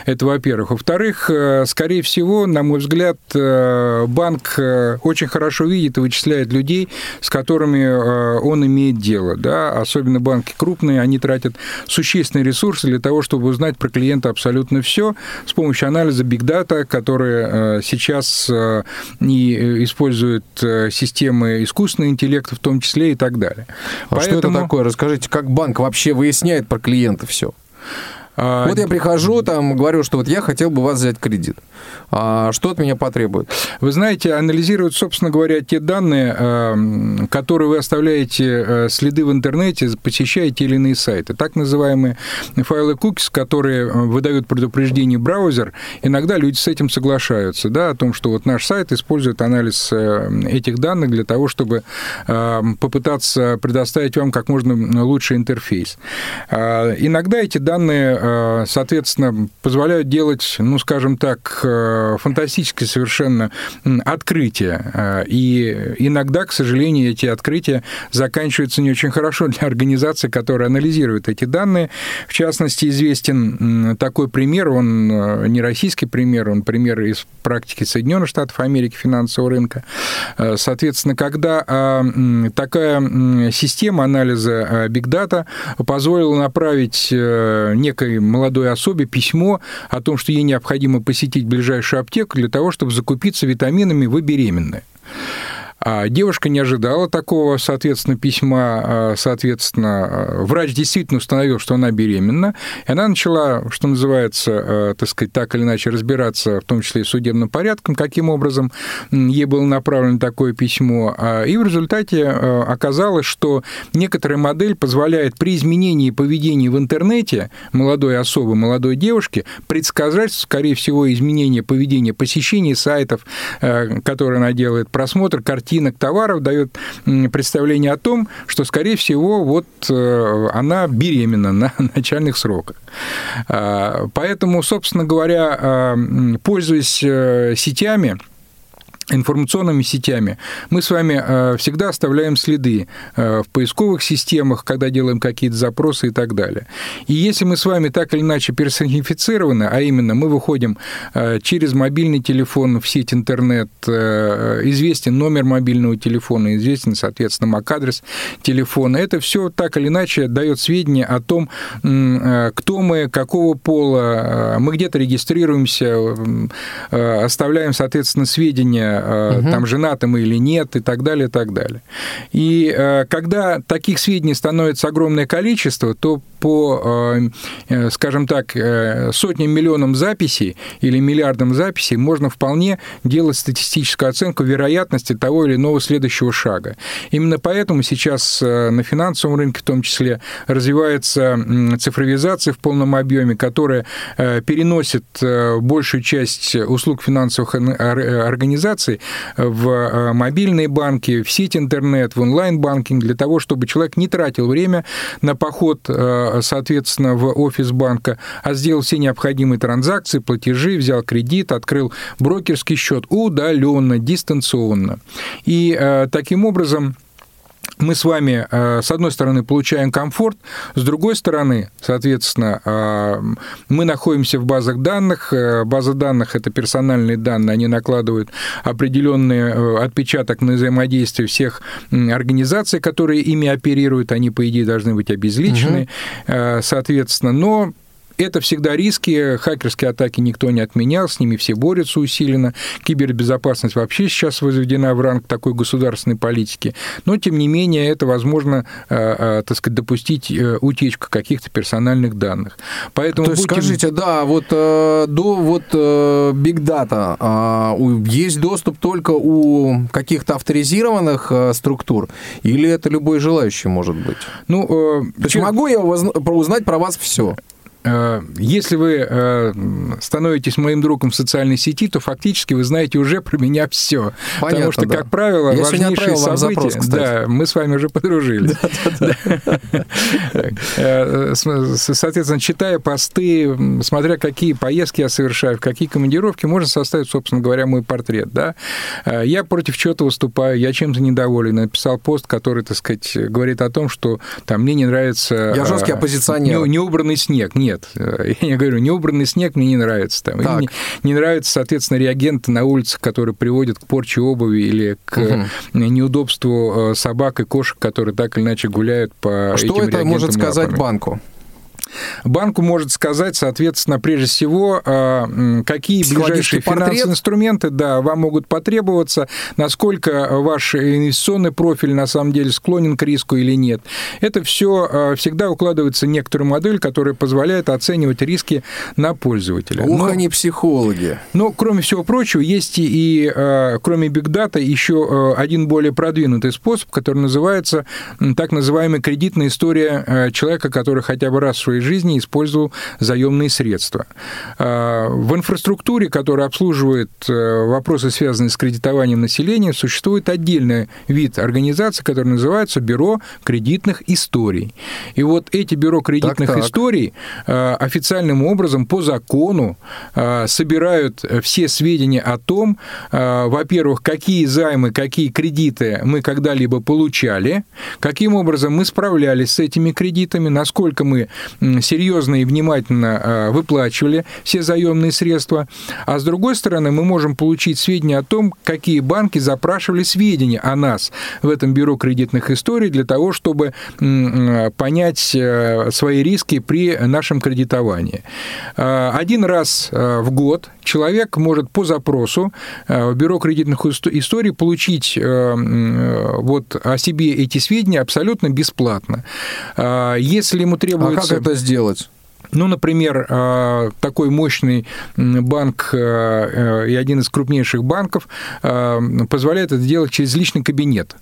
Это, во-первых. Во-вторых, э, скорее всего, на мой взгляд, э, банк э, очень хорошо видит и вычисляет людей, с которыми э, он имеет дело. Да? Особенно банки крупные, они тратят существенные ресурсы для того, чтобы узнать про клиента абсолютно все с помощью анализа Data, которые Э, сейчас э, и используют э, системы искусственного интеллекта в том числе и так далее. А Поэтому... что это такое? Расскажите, как банк вообще выясняет про клиента все? А... Вот я прихожу, там говорю, что вот я хотел бы вас взять кредит. А что от меня потребует? Вы знаете, анализируют, собственно говоря, те данные, эм, которые вы оставляете э, следы в интернете, посещая те или иные сайты. Так называемые файлы cookies, которые э, выдают предупреждение браузер, иногда люди с этим соглашаются, да, о том, что вот наш сайт использует анализ этих данных для того, чтобы попытаться предоставить вам как можно лучший интерфейс. Иногда эти данные, соответственно, позволяют делать, ну, скажем так, Э, фантастическое совершенно открытие. Э, и иногда, к сожалению, эти открытия заканчиваются не очень хорошо для организации, которая анализирует эти данные. В частности, известен такой пример, он э, не российский пример, он пример из практики Соединенных Штатов Америки финансового рынка. Соответственно, когда такая система анализа Data позволила направить молодой особе письмо о том, что ей необходимо посетить ближайшую аптеку для того, чтобы закупиться витаминами, вы беременны. А девушка не ожидала такого, соответственно, письма. А, соответственно, а, врач действительно установил, что она беременна, и она начала, что называется, а, так сказать, так или иначе разбираться, в том числе и судебным порядком, каким образом ей было направлено такое письмо. И в результате оказалось, что некоторая модель позволяет при изменении поведения в интернете молодой особы, молодой девушки предсказать, скорее всего, изменение поведения, посещения сайтов, которые она делает, просмотр картин картинок товаров дает представление о том, что, скорее всего, вот э, она беременна на начальных сроках. А, поэтому, собственно говоря, а, пользуясь э, сетями, информационными сетями, мы с вами э, всегда оставляем следы э, в поисковых системах, когда делаем какие-то запросы и так далее. И если мы с вами так или иначе персонифицированы, а именно мы выходим э, через мобильный телефон в сеть интернет, известен номер мобильного телефона, известен, соответственно, MAC-адрес телефона, это все так или иначе дает сведения о том, кто мы, какого пола, мы где-то регистрируемся, оставляем, соответственно, сведения угу. там женаты мы или нет и так далее, и так далее. И э, когда таких сведений становится огромное количество, то по, э, скажем так, сотням миллионам записей или миллиардам записей можно вполне делать статистическую оценку вероятности того или иного следующего шага. Именно поэтому сейчас на финансовом рынке в том числе развивается цифровизация в полном объеме, которая переносит большую часть услуг финансовых организаций инвестиций в э, мобильные банки, в сеть интернет, в онлайн-банкинг, для того, чтобы человек не тратил время на поход, э, соответственно, в офис банка, а сделал все необходимые транзакции, платежи, взял кредит, открыл брокерский счет удаленно, дистанционно. И э, таким образом мы с вами, э, с одной стороны, получаем комфорт, с другой стороны, соответственно, э, мы находимся в базах данных. Э, база данных – это персональные данные, они накладывают определенный отпечаток на взаимодействие всех организаций, которые ими оперируют, они, по идее, должны быть обезличены, угу. соответственно, но это всегда риски, хакерские атаки никто не отменял, с ними все борются усиленно, кибербезопасность вообще сейчас возведена в ранг такой государственной политики, но, тем не менее, это возможно, э, э, так сказать, допустить э, утечку каких-то персональных данных. Поэтому То есть, будьте... скажите, да, вот до вот Big Data а, есть доступ только у каких-то авторизированных структур, или это любой желающий может быть? Ну, То есть, могу я узнать про вас все? Э, если вы э, становитесь моим другом в социальной сети, то фактически вы знаете уже про меня все. Понятно, Потому что, да. как правило, Я важнейшие события... Запрос, да, мы с вами уже подружились. Э, соответственно, читая посты, смотря какие поездки я совершаю, в какие командировки, можно составить, собственно говоря, мой портрет. Да? Я против чего-то выступаю, я чем-то недоволен. Написал пост, который, так сказать, говорит о том, что там мне не нравится... Я жесткий оппозиционер. Неубранный снег. Нет, нет. Я не говорю, неубранный снег мне не нравится. Там. Не, не нравятся, соответственно, реагенты на улицах, которые приводят к порче обуви или к угу. неудобству э, собак и кошек, которые так или иначе гуляют по Что этим это может сказать банку? Банку может сказать, соответственно, прежде всего, а, какие ближайшие финансовые инструменты да, вам могут потребоваться, насколько ваш инвестиционный профиль на самом деле склонен к риску или нет. Это все а, всегда укладывается в некоторую модель, которая позволяет оценивать риски на пользователя. Ух, но, они психологи. Но, кроме всего прочего, есть и, а, кроме Big Data, еще один более продвинутый способ, который называется так называемая кредитная история человека, который хотя бы раз в своей жизни использовал заемные средства. А, в инфраструктуре, которая обслуживает э, вопросы, связанные с кредитованием населения, существует отдельный вид организации, который называется Бюро кредитных историй. И вот эти Бюро кредитных так, так. историй э, официальным образом по закону э, собирают все сведения о том, во-первых, какие займы, какие кредиты мы когда-либо получали, каким образом мы справлялись с этими кредитами, насколько мы серьезно и внимательно а, выплачивали все заемные средства, а с другой стороны мы можем получить сведения о том, какие банки запрашивали сведения о нас в этом бюро кредитных историй для того, чтобы понять э, свои риски при нашем кредитовании. А, один раз э, в год человек может по запросу э, в бюро кредитных историй получить вот о себе эти сведения абсолютно бесплатно. А, если ему требуется... А как это сделать? Ну, например, а, такой мощный банк а, э, и один из крупнейших банков а, позволяет это делать через личный кабинет.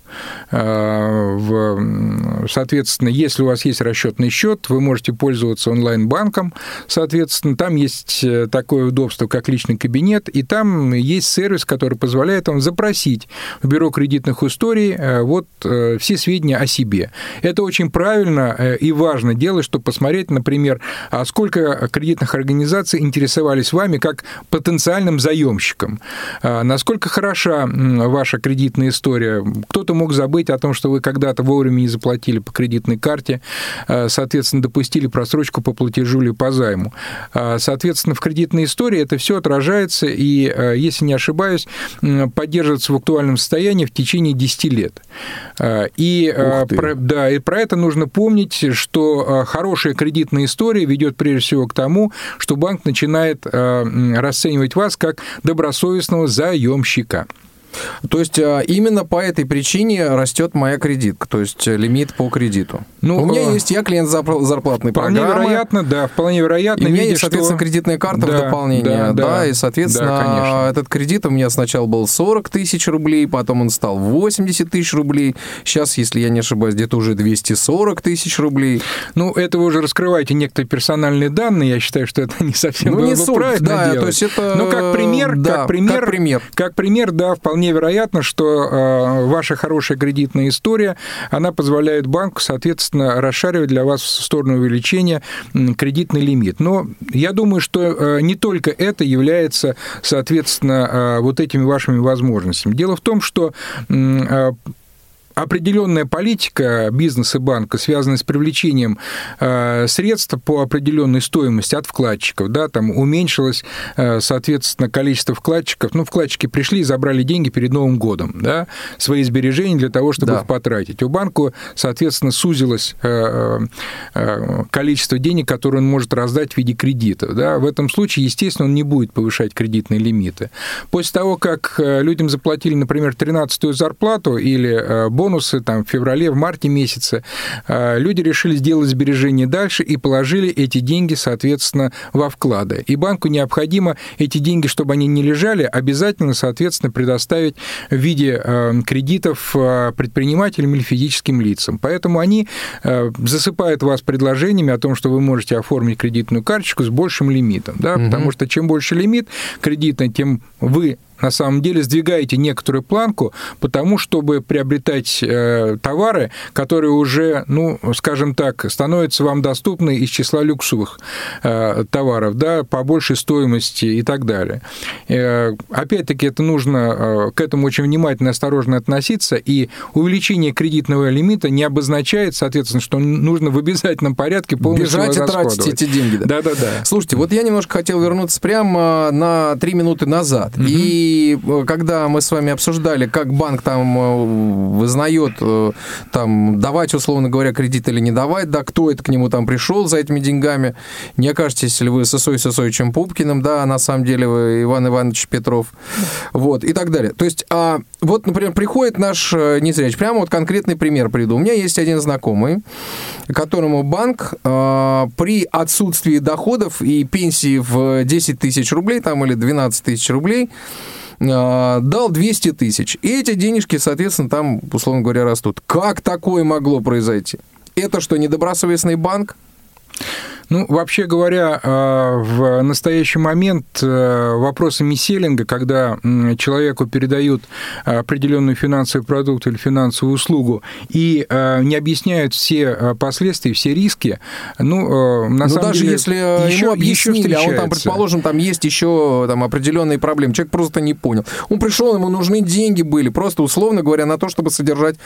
Соответственно, если у вас есть расчетный счет, вы можете пользоваться онлайн-банком. Соответственно, там есть э, такое удобство, как личный кабинет, и там есть сервис, который позволяет вам запросить в бюро кредитных историй э, вот все сведения о себе. Это очень правильно и важно делать, чтобы посмотреть, например, а сколько кредитных организаций интересовались вами как потенциальным заемщиком? А насколько хороша ваша кредитная история? Кто-то мог забыть о том, что вы когда-то вовремя не заплатили по кредитной карте, а, соответственно, допустили просрочку по платежу или по займу. А, соответственно, в кредитной истории это все отражается и, если не ошибаюсь, поддерживается в актуальном состоянии в течение 10 лет. И про, да, и про это нужно помнить, что хорошая кредитная история ведет ведет прежде всего к тому, что банк начинает э, расценивать вас как добросовестного заемщика. То есть а, именно по этой причине растет моя кредитка, то есть э, лимит по кредиту. Ну, у меня а... есть, я клиент зарплатной вполне программы. Вполне вероятно, да, вполне вероятно. И у меня есть, соответственно, что... кредитная карта да, в дополнение, да, да, да, и, соответственно, да, этот кредит у меня сначала был 40 тысяч рублей, потом он стал 80 тысяч рублей, сейчас, если я не ошибаюсь, где-то уже 240 тысяч рублей. Ну, это вы уже раскрываете некоторые персональные данные, я считаю, что это не совсем ну, было не суть, правильно да, делать. то есть это... Ну, как пример, да, как пример, как пример, как пример, да, вполне вполне вероятно, что э, ваша хорошая кредитная история, она позволяет банку, соответственно, расшаривать для вас в сторону увеличения кредитный лимит. Но я думаю, что э, не только это является, соответственно, э, вот этими вашими возможностями. Дело в том, что определенная политика бизнеса банка, связанная с привлечением э, средств по определенной стоимости от вкладчиков, да, там уменьшилось, э, соответственно, количество вкладчиков. Ну, вкладчики пришли и забрали деньги перед Новым годом, да, свои сбережения для того, чтобы да. их потратить. У банка, соответственно, сузилось э, количество денег, которые он может раздать в виде кредитов. Да. В этом случае, естественно, он не будет повышать кредитные лимиты. После того, как людям заплатили, например, 13-ю зарплату или бонус, бонусы там, в феврале, в марте месяце, люди решили сделать сбережения дальше и положили эти деньги, соответственно, во вклады. И банку необходимо эти деньги, чтобы они не лежали, обязательно, соответственно, предоставить в виде кредитов предпринимателям или физическим лицам. Поэтому они засыпают вас предложениями о том, что вы можете оформить кредитную карточку с большим лимитом, да, угу. потому что чем больше лимит кредитный, тем вы на самом деле сдвигаете некоторую планку, потому чтобы приобретать э, товары, которые уже, ну, скажем так, становятся вам доступны из числа люксовых э, товаров, да, по большей стоимости и так далее. Э, опять-таки, это нужно э, к этому очень внимательно и осторожно относиться, и увеличение кредитного лимита не обозначает, соответственно, что нужно в обязательном порядке полностью Бежать и тратить эти деньги. Да-да-да. Слушайте, вот я немножко хотел вернуться прямо на три минуты назад. Угу. И и э, когда мы с вами обсуждали, как банк там э, вызнает, э, там, давать, условно говоря, кредит или не давать, да, кто это к нему там пришел за этими деньгами, не окажетесь ли вы с Исой Сосовичем Пупкиным, да, на самом деле вы Иван Иванович Петров, вот, и так далее. То есть, а, вот, например, приходит наш незрячий, прямо вот конкретный пример приду. У меня есть один знакомый, которому банк а, при отсутствии доходов и пенсии в 10 тысяч рублей, там, или 12 тысяч рублей, дал 200 тысяч. И эти денежки, соответственно, там, условно говоря, растут. Как такое могло произойти? Это что, недобросовестный банк? Ну, вообще говоря, э, в настоящий момент э, вопросы миселинга, когда человеку передают определенную финансовый продукт или финансовую услугу и э, не объясняют все последствия, все риски, ну, на ну, самом даже деле, если еще, ему объяснили, еще а он там, предположим, там есть еще там, определенные проблемы, человек просто не понял. Он пришел, ему нужны деньги были, просто условно говоря, на то, чтобы содержать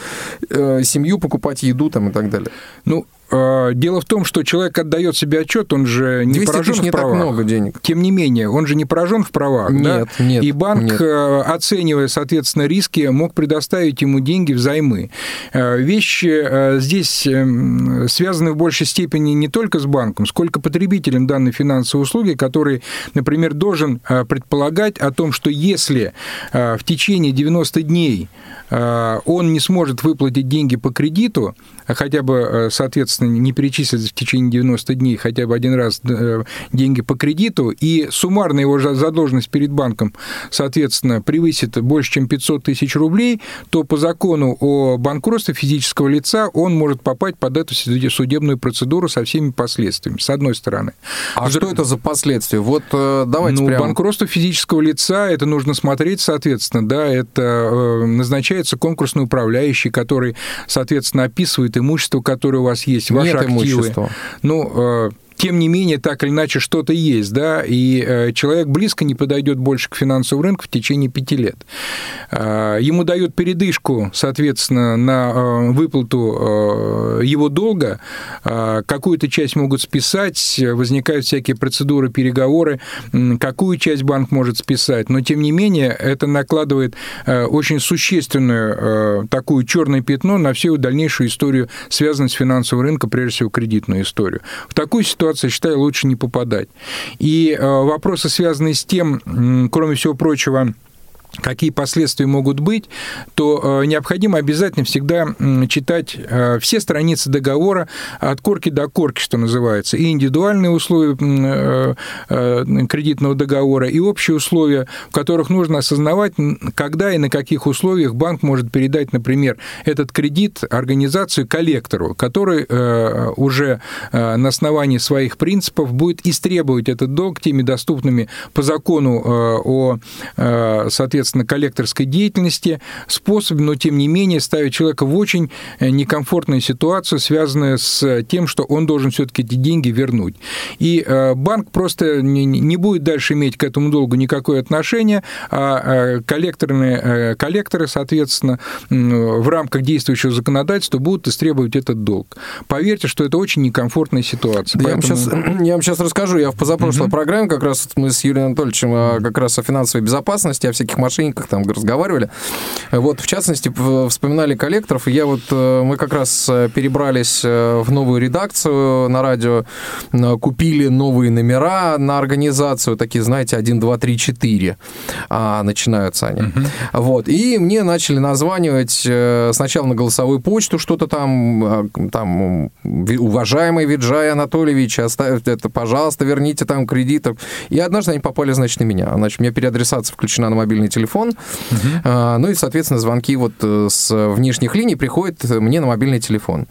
э, семью, покупать еду там и так далее. Ну, Э, дело в том, что человек отдает себе отчет, он же не поражен в не правах. так много денег. Тем не менее, он же не поражен в правах. Нет, да? нет. И банк, нет. Э, оценивая, соответственно, риски, мог предоставить ему деньги взаймы. Э, вещи здесь эм, связаны в большей степени не только с банком, сколько потребителем данной финансовой услуги, который, например, должен предполагать о том, что если в течение 90 дней он не сможет выплатить деньги по кредиту, хотя бы, соответственно, соответственно, не перечислить в течение 90 дней хотя бы один раз э, деньги по кредиту, и суммарно его задолженность перед банком, соответственно, превысит больше, чем 500 тысяч рублей, то по закону о банкротстве физического лица он может попасть под эту судебную процедуру со всеми последствиями, с одной стороны. А с... что это за последствия? Вот э, давайте ну, прямо... банкротство физического лица, это нужно смотреть, соответственно, да, это э, назначается конкурсный управляющий, который, соответственно, описывает имущество, которое у вас есть, есть ваши Нет активы. Имущества. Ну, э, тем не менее, так или иначе, что-то есть, да, и э, человек близко не подойдет больше к финансовому рынку в течение пяти лет. Э, ему дают передышку, соответственно, на э, выплату его долга, какую-то часть могут списать, возникают всякие процедуры, переговоры, какую часть банк может списать, но тем не менее это накладывает очень существенную такую черное пятно на всю дальнейшую историю, связанную с финансовым рынком, прежде всего кредитную историю. В такую ситуацию ситуации, считаю, лучше не попадать. И э, вопросы, связанные с тем, кроме всего прочего, какие последствия могут быть, то э, необходимо обязательно всегда читать э, все страницы договора от корки до корки, что называется, и индивидуальные условия э, кредитного договора, и общие условия, в которых нужно осознавать, когда и на каких условиях банк может передать, например, этот кредит организацию коллектору, который уже на основании своих принципов будет истребовать этот долг теми доступными по закону о, соответственно, соответственно, коллекторской деятельности способе, но тем не менее ставит человека в очень э, некомфортную ситуацию, связанную с тем, что он должен все-таки эти деньги вернуть. И э, банк просто не будет дальше иметь к этому долгу никакое отношение, а э, коллекторные, коллекторы, соответственно, в рамках действующего законодательства будут истребовать этот долг. Поверьте, что это очень некомфортная ситуация. Да Поэтому... я, вам сейчас, я вам сейчас расскажу. Я в позапрошлой угу. программе как раз мы с Юрием Анатольевичем как раз о финансовой безопасности, о всяких мошенниках там разговаривали. Вот, в частности, вспоминали коллекторов, я вот, э, мы как раз перебрались в новую редакцию на радио, купили новые номера на организацию, такие, знаете, 1, 2, 3, 4 а, начинаются они. Uh-huh. Вот, и мне начали названивать сначала на голосовую почту что-то там, там, уважаемый Виджай Анатольевич, оставьте это, пожалуйста, верните там кредитов. И однажды они попали, значит, на меня. Значит, у меня переадресация включена на мобильный телефон. Угу. А, ну и, соответственно, звонки вот э, с внешних линий приходят мне на мобильный телефон.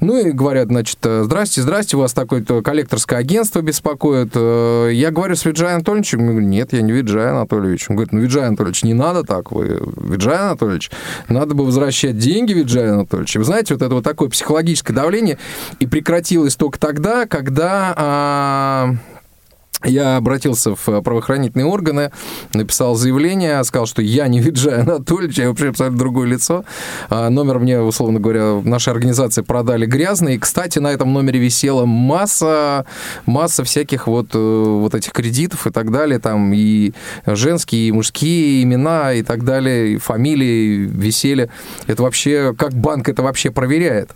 Ну и говорят, значит, здрасте, здрасте, у вас такое-то коллекторское агентство беспокоит. Э, я говорю с Виджай Анатольевичем. Нет, я не Виджай Анатольевич. Он говорит, ну, Виджай Анатольевич, не надо так. Вы Виджай Анатольевич, надо бы возвращать деньги Виджай Анатольевич. Вы знаете, вот это вот такое психологическое давление и прекратилось только тогда, когда а, я обратился в правоохранительные органы, написал заявление, сказал, что я не Виджай Анатольевич, я вообще абсолютно другое лицо. А номер мне, условно говоря, нашей организации продали грязный. И, кстати, на этом номере висела масса, масса всяких вот, э, вот этих кредитов и так далее, там и женские, и мужские имена и так далее, и фамилии висели. Это вообще, как банк это вообще проверяет?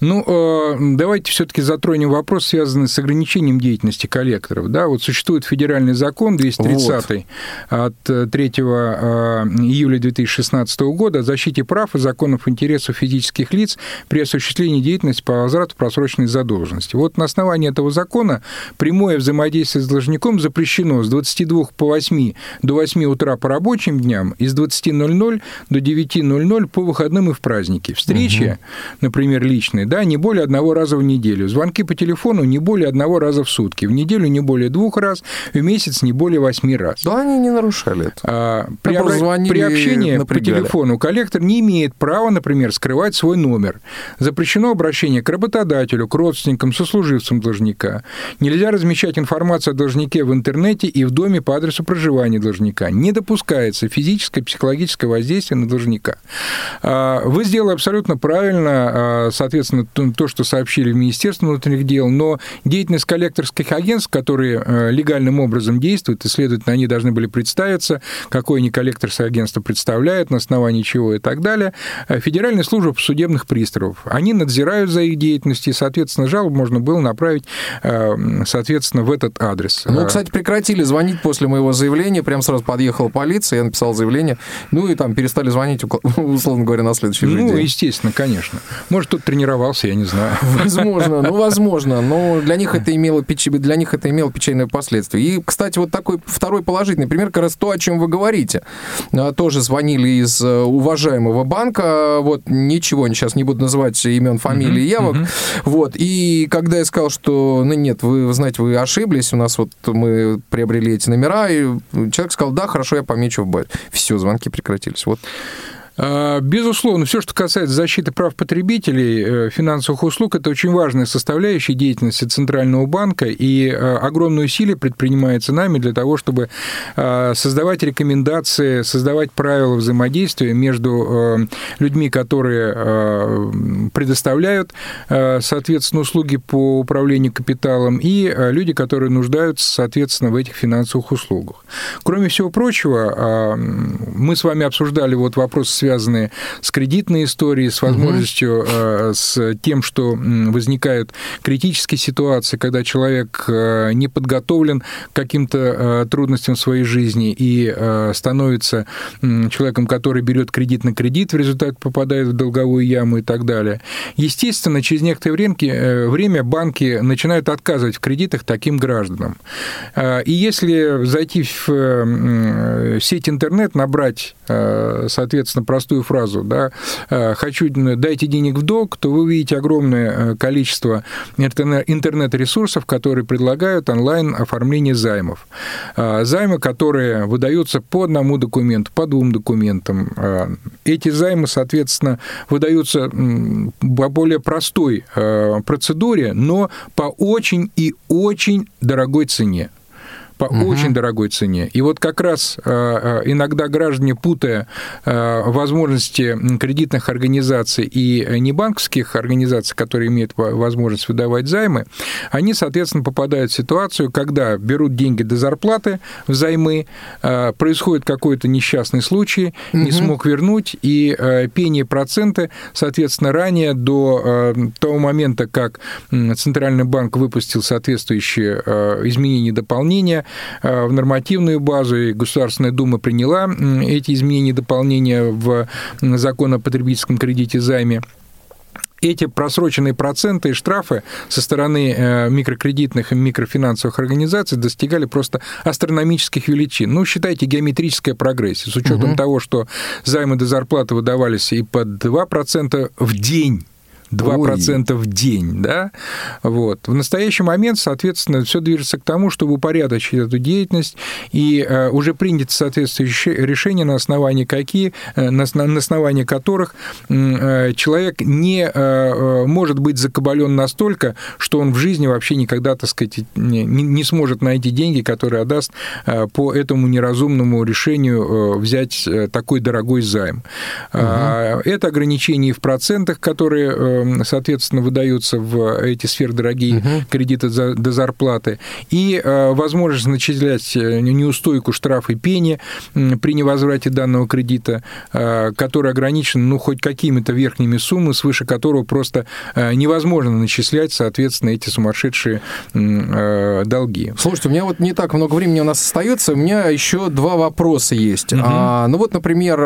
Ну, э, давайте все-таки затронем вопрос, связанный с ограничением деятельности коллекторов. Да, вот существует федеральный закон 230 вот. от 3 э, июля 2016 года о защите прав и законов интересов физических лиц при осуществлении деятельности по возврату просроченной задолженности. Вот на основании этого закона прямое взаимодействие с должником запрещено с 22 по 8 до 8 утра по рабочим дням и с 20.00 до 9.00 по выходным и в праздники. Встречи, угу. например, личные, да, не более одного раза в неделю. Звонки по телефону не более одного раза в сутки. В неделю не более двух раз, в месяц не более восьми раз. Да, они не нарушали это. А, при, обра... при общении по телефону коллектор не имеет права, например, скрывать свой номер. Запрещено обращение к работодателю, к родственникам, сослуживцам должника. Нельзя размещать информацию о должнике в интернете и в доме по адресу проживания должника. Не допускается физическое, психологическое воздействие на должника. А, вы сделали абсолютно правильно, а, соответственно, соответственно, то, что сообщили в Министерство внутренних дел, но деятельность коллекторских агентств, которые э, легальным образом действуют, и, следовательно, они должны были представиться, какое они коллекторское агентство представляют, на основании чего и так далее. Э, Федеральная служба судебных приставов. Они надзирают за их деятельностью, и, соответственно, жалобу можно было направить, э, соответственно, в этот адрес. Ну, кстати, прекратили звонить после моего заявления, прям сразу подъехала полиция, я написал заявление, ну и там перестали звонить, условно говоря, на следующий ну, день. Ну, естественно, конечно. Может, тут тренировался взорвался, я не знаю. Возможно, ну, возможно. Но для них это имело, для них это имело печальные последствия. И, кстати, вот такой второй положительный пример, как раз то, о чем вы говорите. А, тоже звонили из э, уважаемого банка, вот ничего, сейчас не буду называть имен, фамилии, явок. Вот, и когда я сказал, что, ну нет, вы, знаете, вы ошиблись, у нас вот мы приобрели эти номера, и человек сказал, да, хорошо, я помечу в базе. Все, звонки прекратились. Вот безусловно, все, что касается защиты прав потребителей э, финансовых услуг, это очень важная составляющая деятельности Центрального банка, и э, огромные усилия предпринимается нами для того, чтобы э, создавать рекомендации, создавать правила взаимодействия между людьми, которые предоставляют, соответственно, услуги по управлению капиталом, и люди, которые нуждаются, соответственно, в этих финансовых услугах. Кроме всего прочего, мы с вами обсуждали вот вопрос, связанные с кредитной историей, с возможностью, угу. с тем, что возникают критические ситуации, когда человек э, не подготовлен к каким-то э, трудностям в своей жизни и становится человеком, который берет кредит на кредит, в результате попадает в долговую яму и так далее. Естественно, через некоторое время, время банки начинают отказывать в кредитах таким гражданам. И если зайти в сеть интернет, набрать, соответственно, простую фразу, да, э, хочу, дайте денег в долг, то вы увидите огромное э, количество интернет-ресурсов, которые предлагают онлайн оформление займов. Э, займы, которые выдаются по одному документу, по двум документам. Эти займы, соответственно, выдаются по более простой процедуре, но по очень и очень дорогой цене. По угу. очень дорогой цене. И вот как раз иногда граждане, путая возможности кредитных организаций и небанковских организаций, которые имеют возможность выдавать займы, они, соответственно, попадают в ситуацию, когда берут деньги до зарплаты взаймы, происходит какой-то несчастный случай, угу. не смог вернуть, и пение проценты, соответственно, ранее до того момента, как Центральный банк выпустил соответствующие изменения и дополнения в нормативную базу, и Государственная Дума приняла эти изменения и дополнения в закон о потребительском кредите займе эти просроченные проценты и штрафы со стороны э, микрокредитных и микрофинансовых организаций достигали просто астрономических величин. Ну, считайте, геометрическая прогрессия. С учетом угу. того, что займы до зарплаты выдавались и под 2% в день 2% Ой. в день, да, вот. В настоящий момент, соответственно, все движется к тому, чтобы упорядочить эту деятельность, и э, уже принято соответствующее решение, на основании какие, э, на, основании которых э, человек не может быть закабален настолько, что он в жизни вообще никогда, так сказать, не, не сможет найти деньги, которые отдаст по этому неразумному решению взять такой дорогой займ. Угу. Это ограничения в процентах, которые соответственно, выдаются в эти сферы дорогие угу. кредиты за, до зарплаты, и э, возможность начислять э, неустойку, штраф и пени при невозврате данного кредита, э, который ограничен, ну, хоть какими-то верхними суммами, свыше которого просто невозможно начислять, соответственно, эти сумасшедшие долги. Слушайте, у меня вот не так много времени у нас остается, у меня еще два вопроса есть. Угу. А, ну вот, например,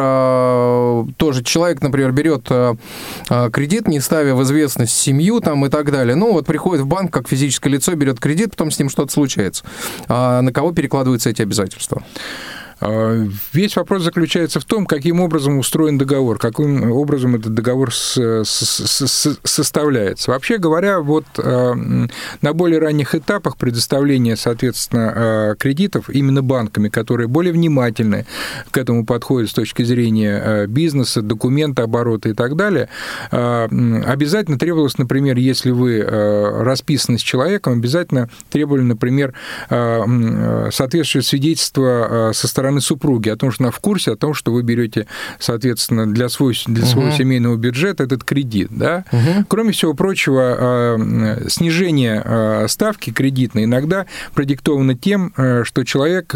тоже человек, например, берет кредит, не ставя ставя в известность семью там и так далее. Ну, вот приходит в банк как физическое лицо, берет кредит, потом с ним что-то случается. А на кого перекладываются эти обязательства? А, весь вопрос заключается в том, каким образом устроен договор, каким образом этот договор составляется. Вообще говоря, вот а, на более ранних этапах предоставления, соответственно, а, кредитов именно банками, которые более внимательны к этому подходят с точки зрения бизнеса, документа, оборота и так далее, обязательно требовалось, например, если вы расписаны с человеком, обязательно требовали, например, соответствующее свидетельство со стороны стороны супруги, о том, что она в курсе, о том, что вы берете, соответственно, для, свой, для своего угу. семейного бюджета этот кредит. Да? Угу. Кроме всего прочего, а, снижение а, ставки кредитной иногда продиктовано тем, а, что человек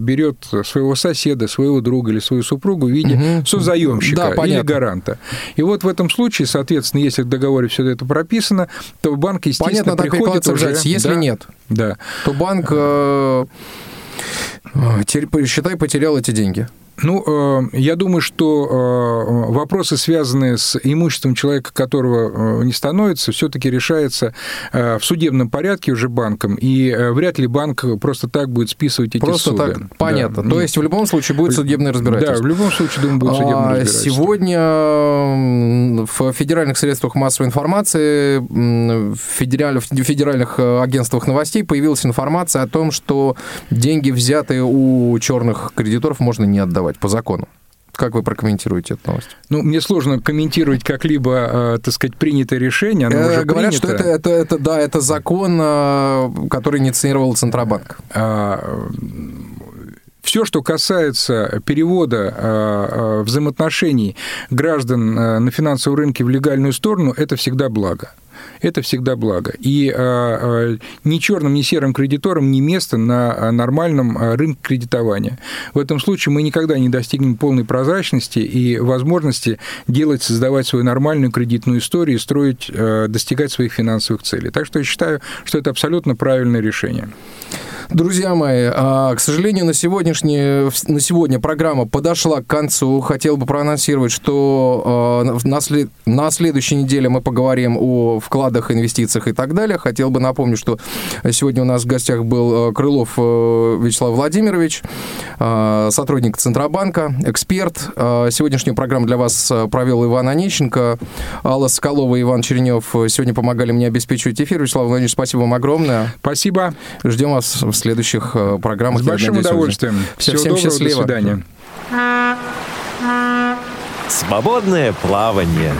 берет своего соседа, своего друга или свою супругу в виде угу. созаемщика да, или гаранта. И вот в этом случае, соответственно, если в договоре все это прописано, то банк, естественно, понятно, приходит уже... Если да, нет, да. то банк э, Считай, потерял эти деньги. Ну, э, я думаю, что э, вопросы, связанные с имуществом человека, которого э, не становится, все-таки решаются в судебном порядке уже банком, и вряд ли банк просто так будет списывать эти просто суды. Просто так, понятно. Да. То есть в любом случае будет судебное разбирательство. Да, в любом случае, думаю, будет судебное а, разбирательство. Сегодня в федеральных средствах массовой информации, в федеральных, федеральных агентствах новостей появилась информация о том, что деньги, взятые у черных кредиторов, можно не отдавать арестовать по закону. Как вы прокомментируете эту новость? Ну, мне сложно комментировать как-либо, э, так сказать, принятое решение. Оно э, уже говорят, принято. что это, это, это, да, это закон, э, который инициировал Центробанк. А, все, что касается перевода взаимоотношений граждан на финансовом рынке в легальную сторону, это всегда благо это всегда благо. И а, а, ни черным, ни серым кредиторам не место на нормальном а, рынке кредитования. В этом случае мы никогда не достигнем полной прозрачности и возможности делать, создавать свою нормальную кредитную историю и строить, достигать своих финансовых целей. Так что я считаю, что это абсолютно правильное решение. Друзья мои, а, к сожалению, на, сегодняшний, на сегодня программа подошла к концу. Хотел бы проанонсировать, что а, на, след, на следующей неделе мы поговорим о вкладах, инвестициях и так далее. Хотел бы напомнить, что сегодня у нас в гостях был а, Крылов Вячеслав Владимирович, сотрудник Центробанка, эксперт. Сегодняшнюю программу для вас провел Иван Онищенко, Алла Скалова и Иван Черенев сегодня помогали мне обеспечивать эфир. Вячеслав Владимирович, спасибо вам огромное. Спасибо. Ждем вас в следующих э, программах. С большим удовольствием. Всего Всем доброго, счастливо. до свидания. Свободное плавание.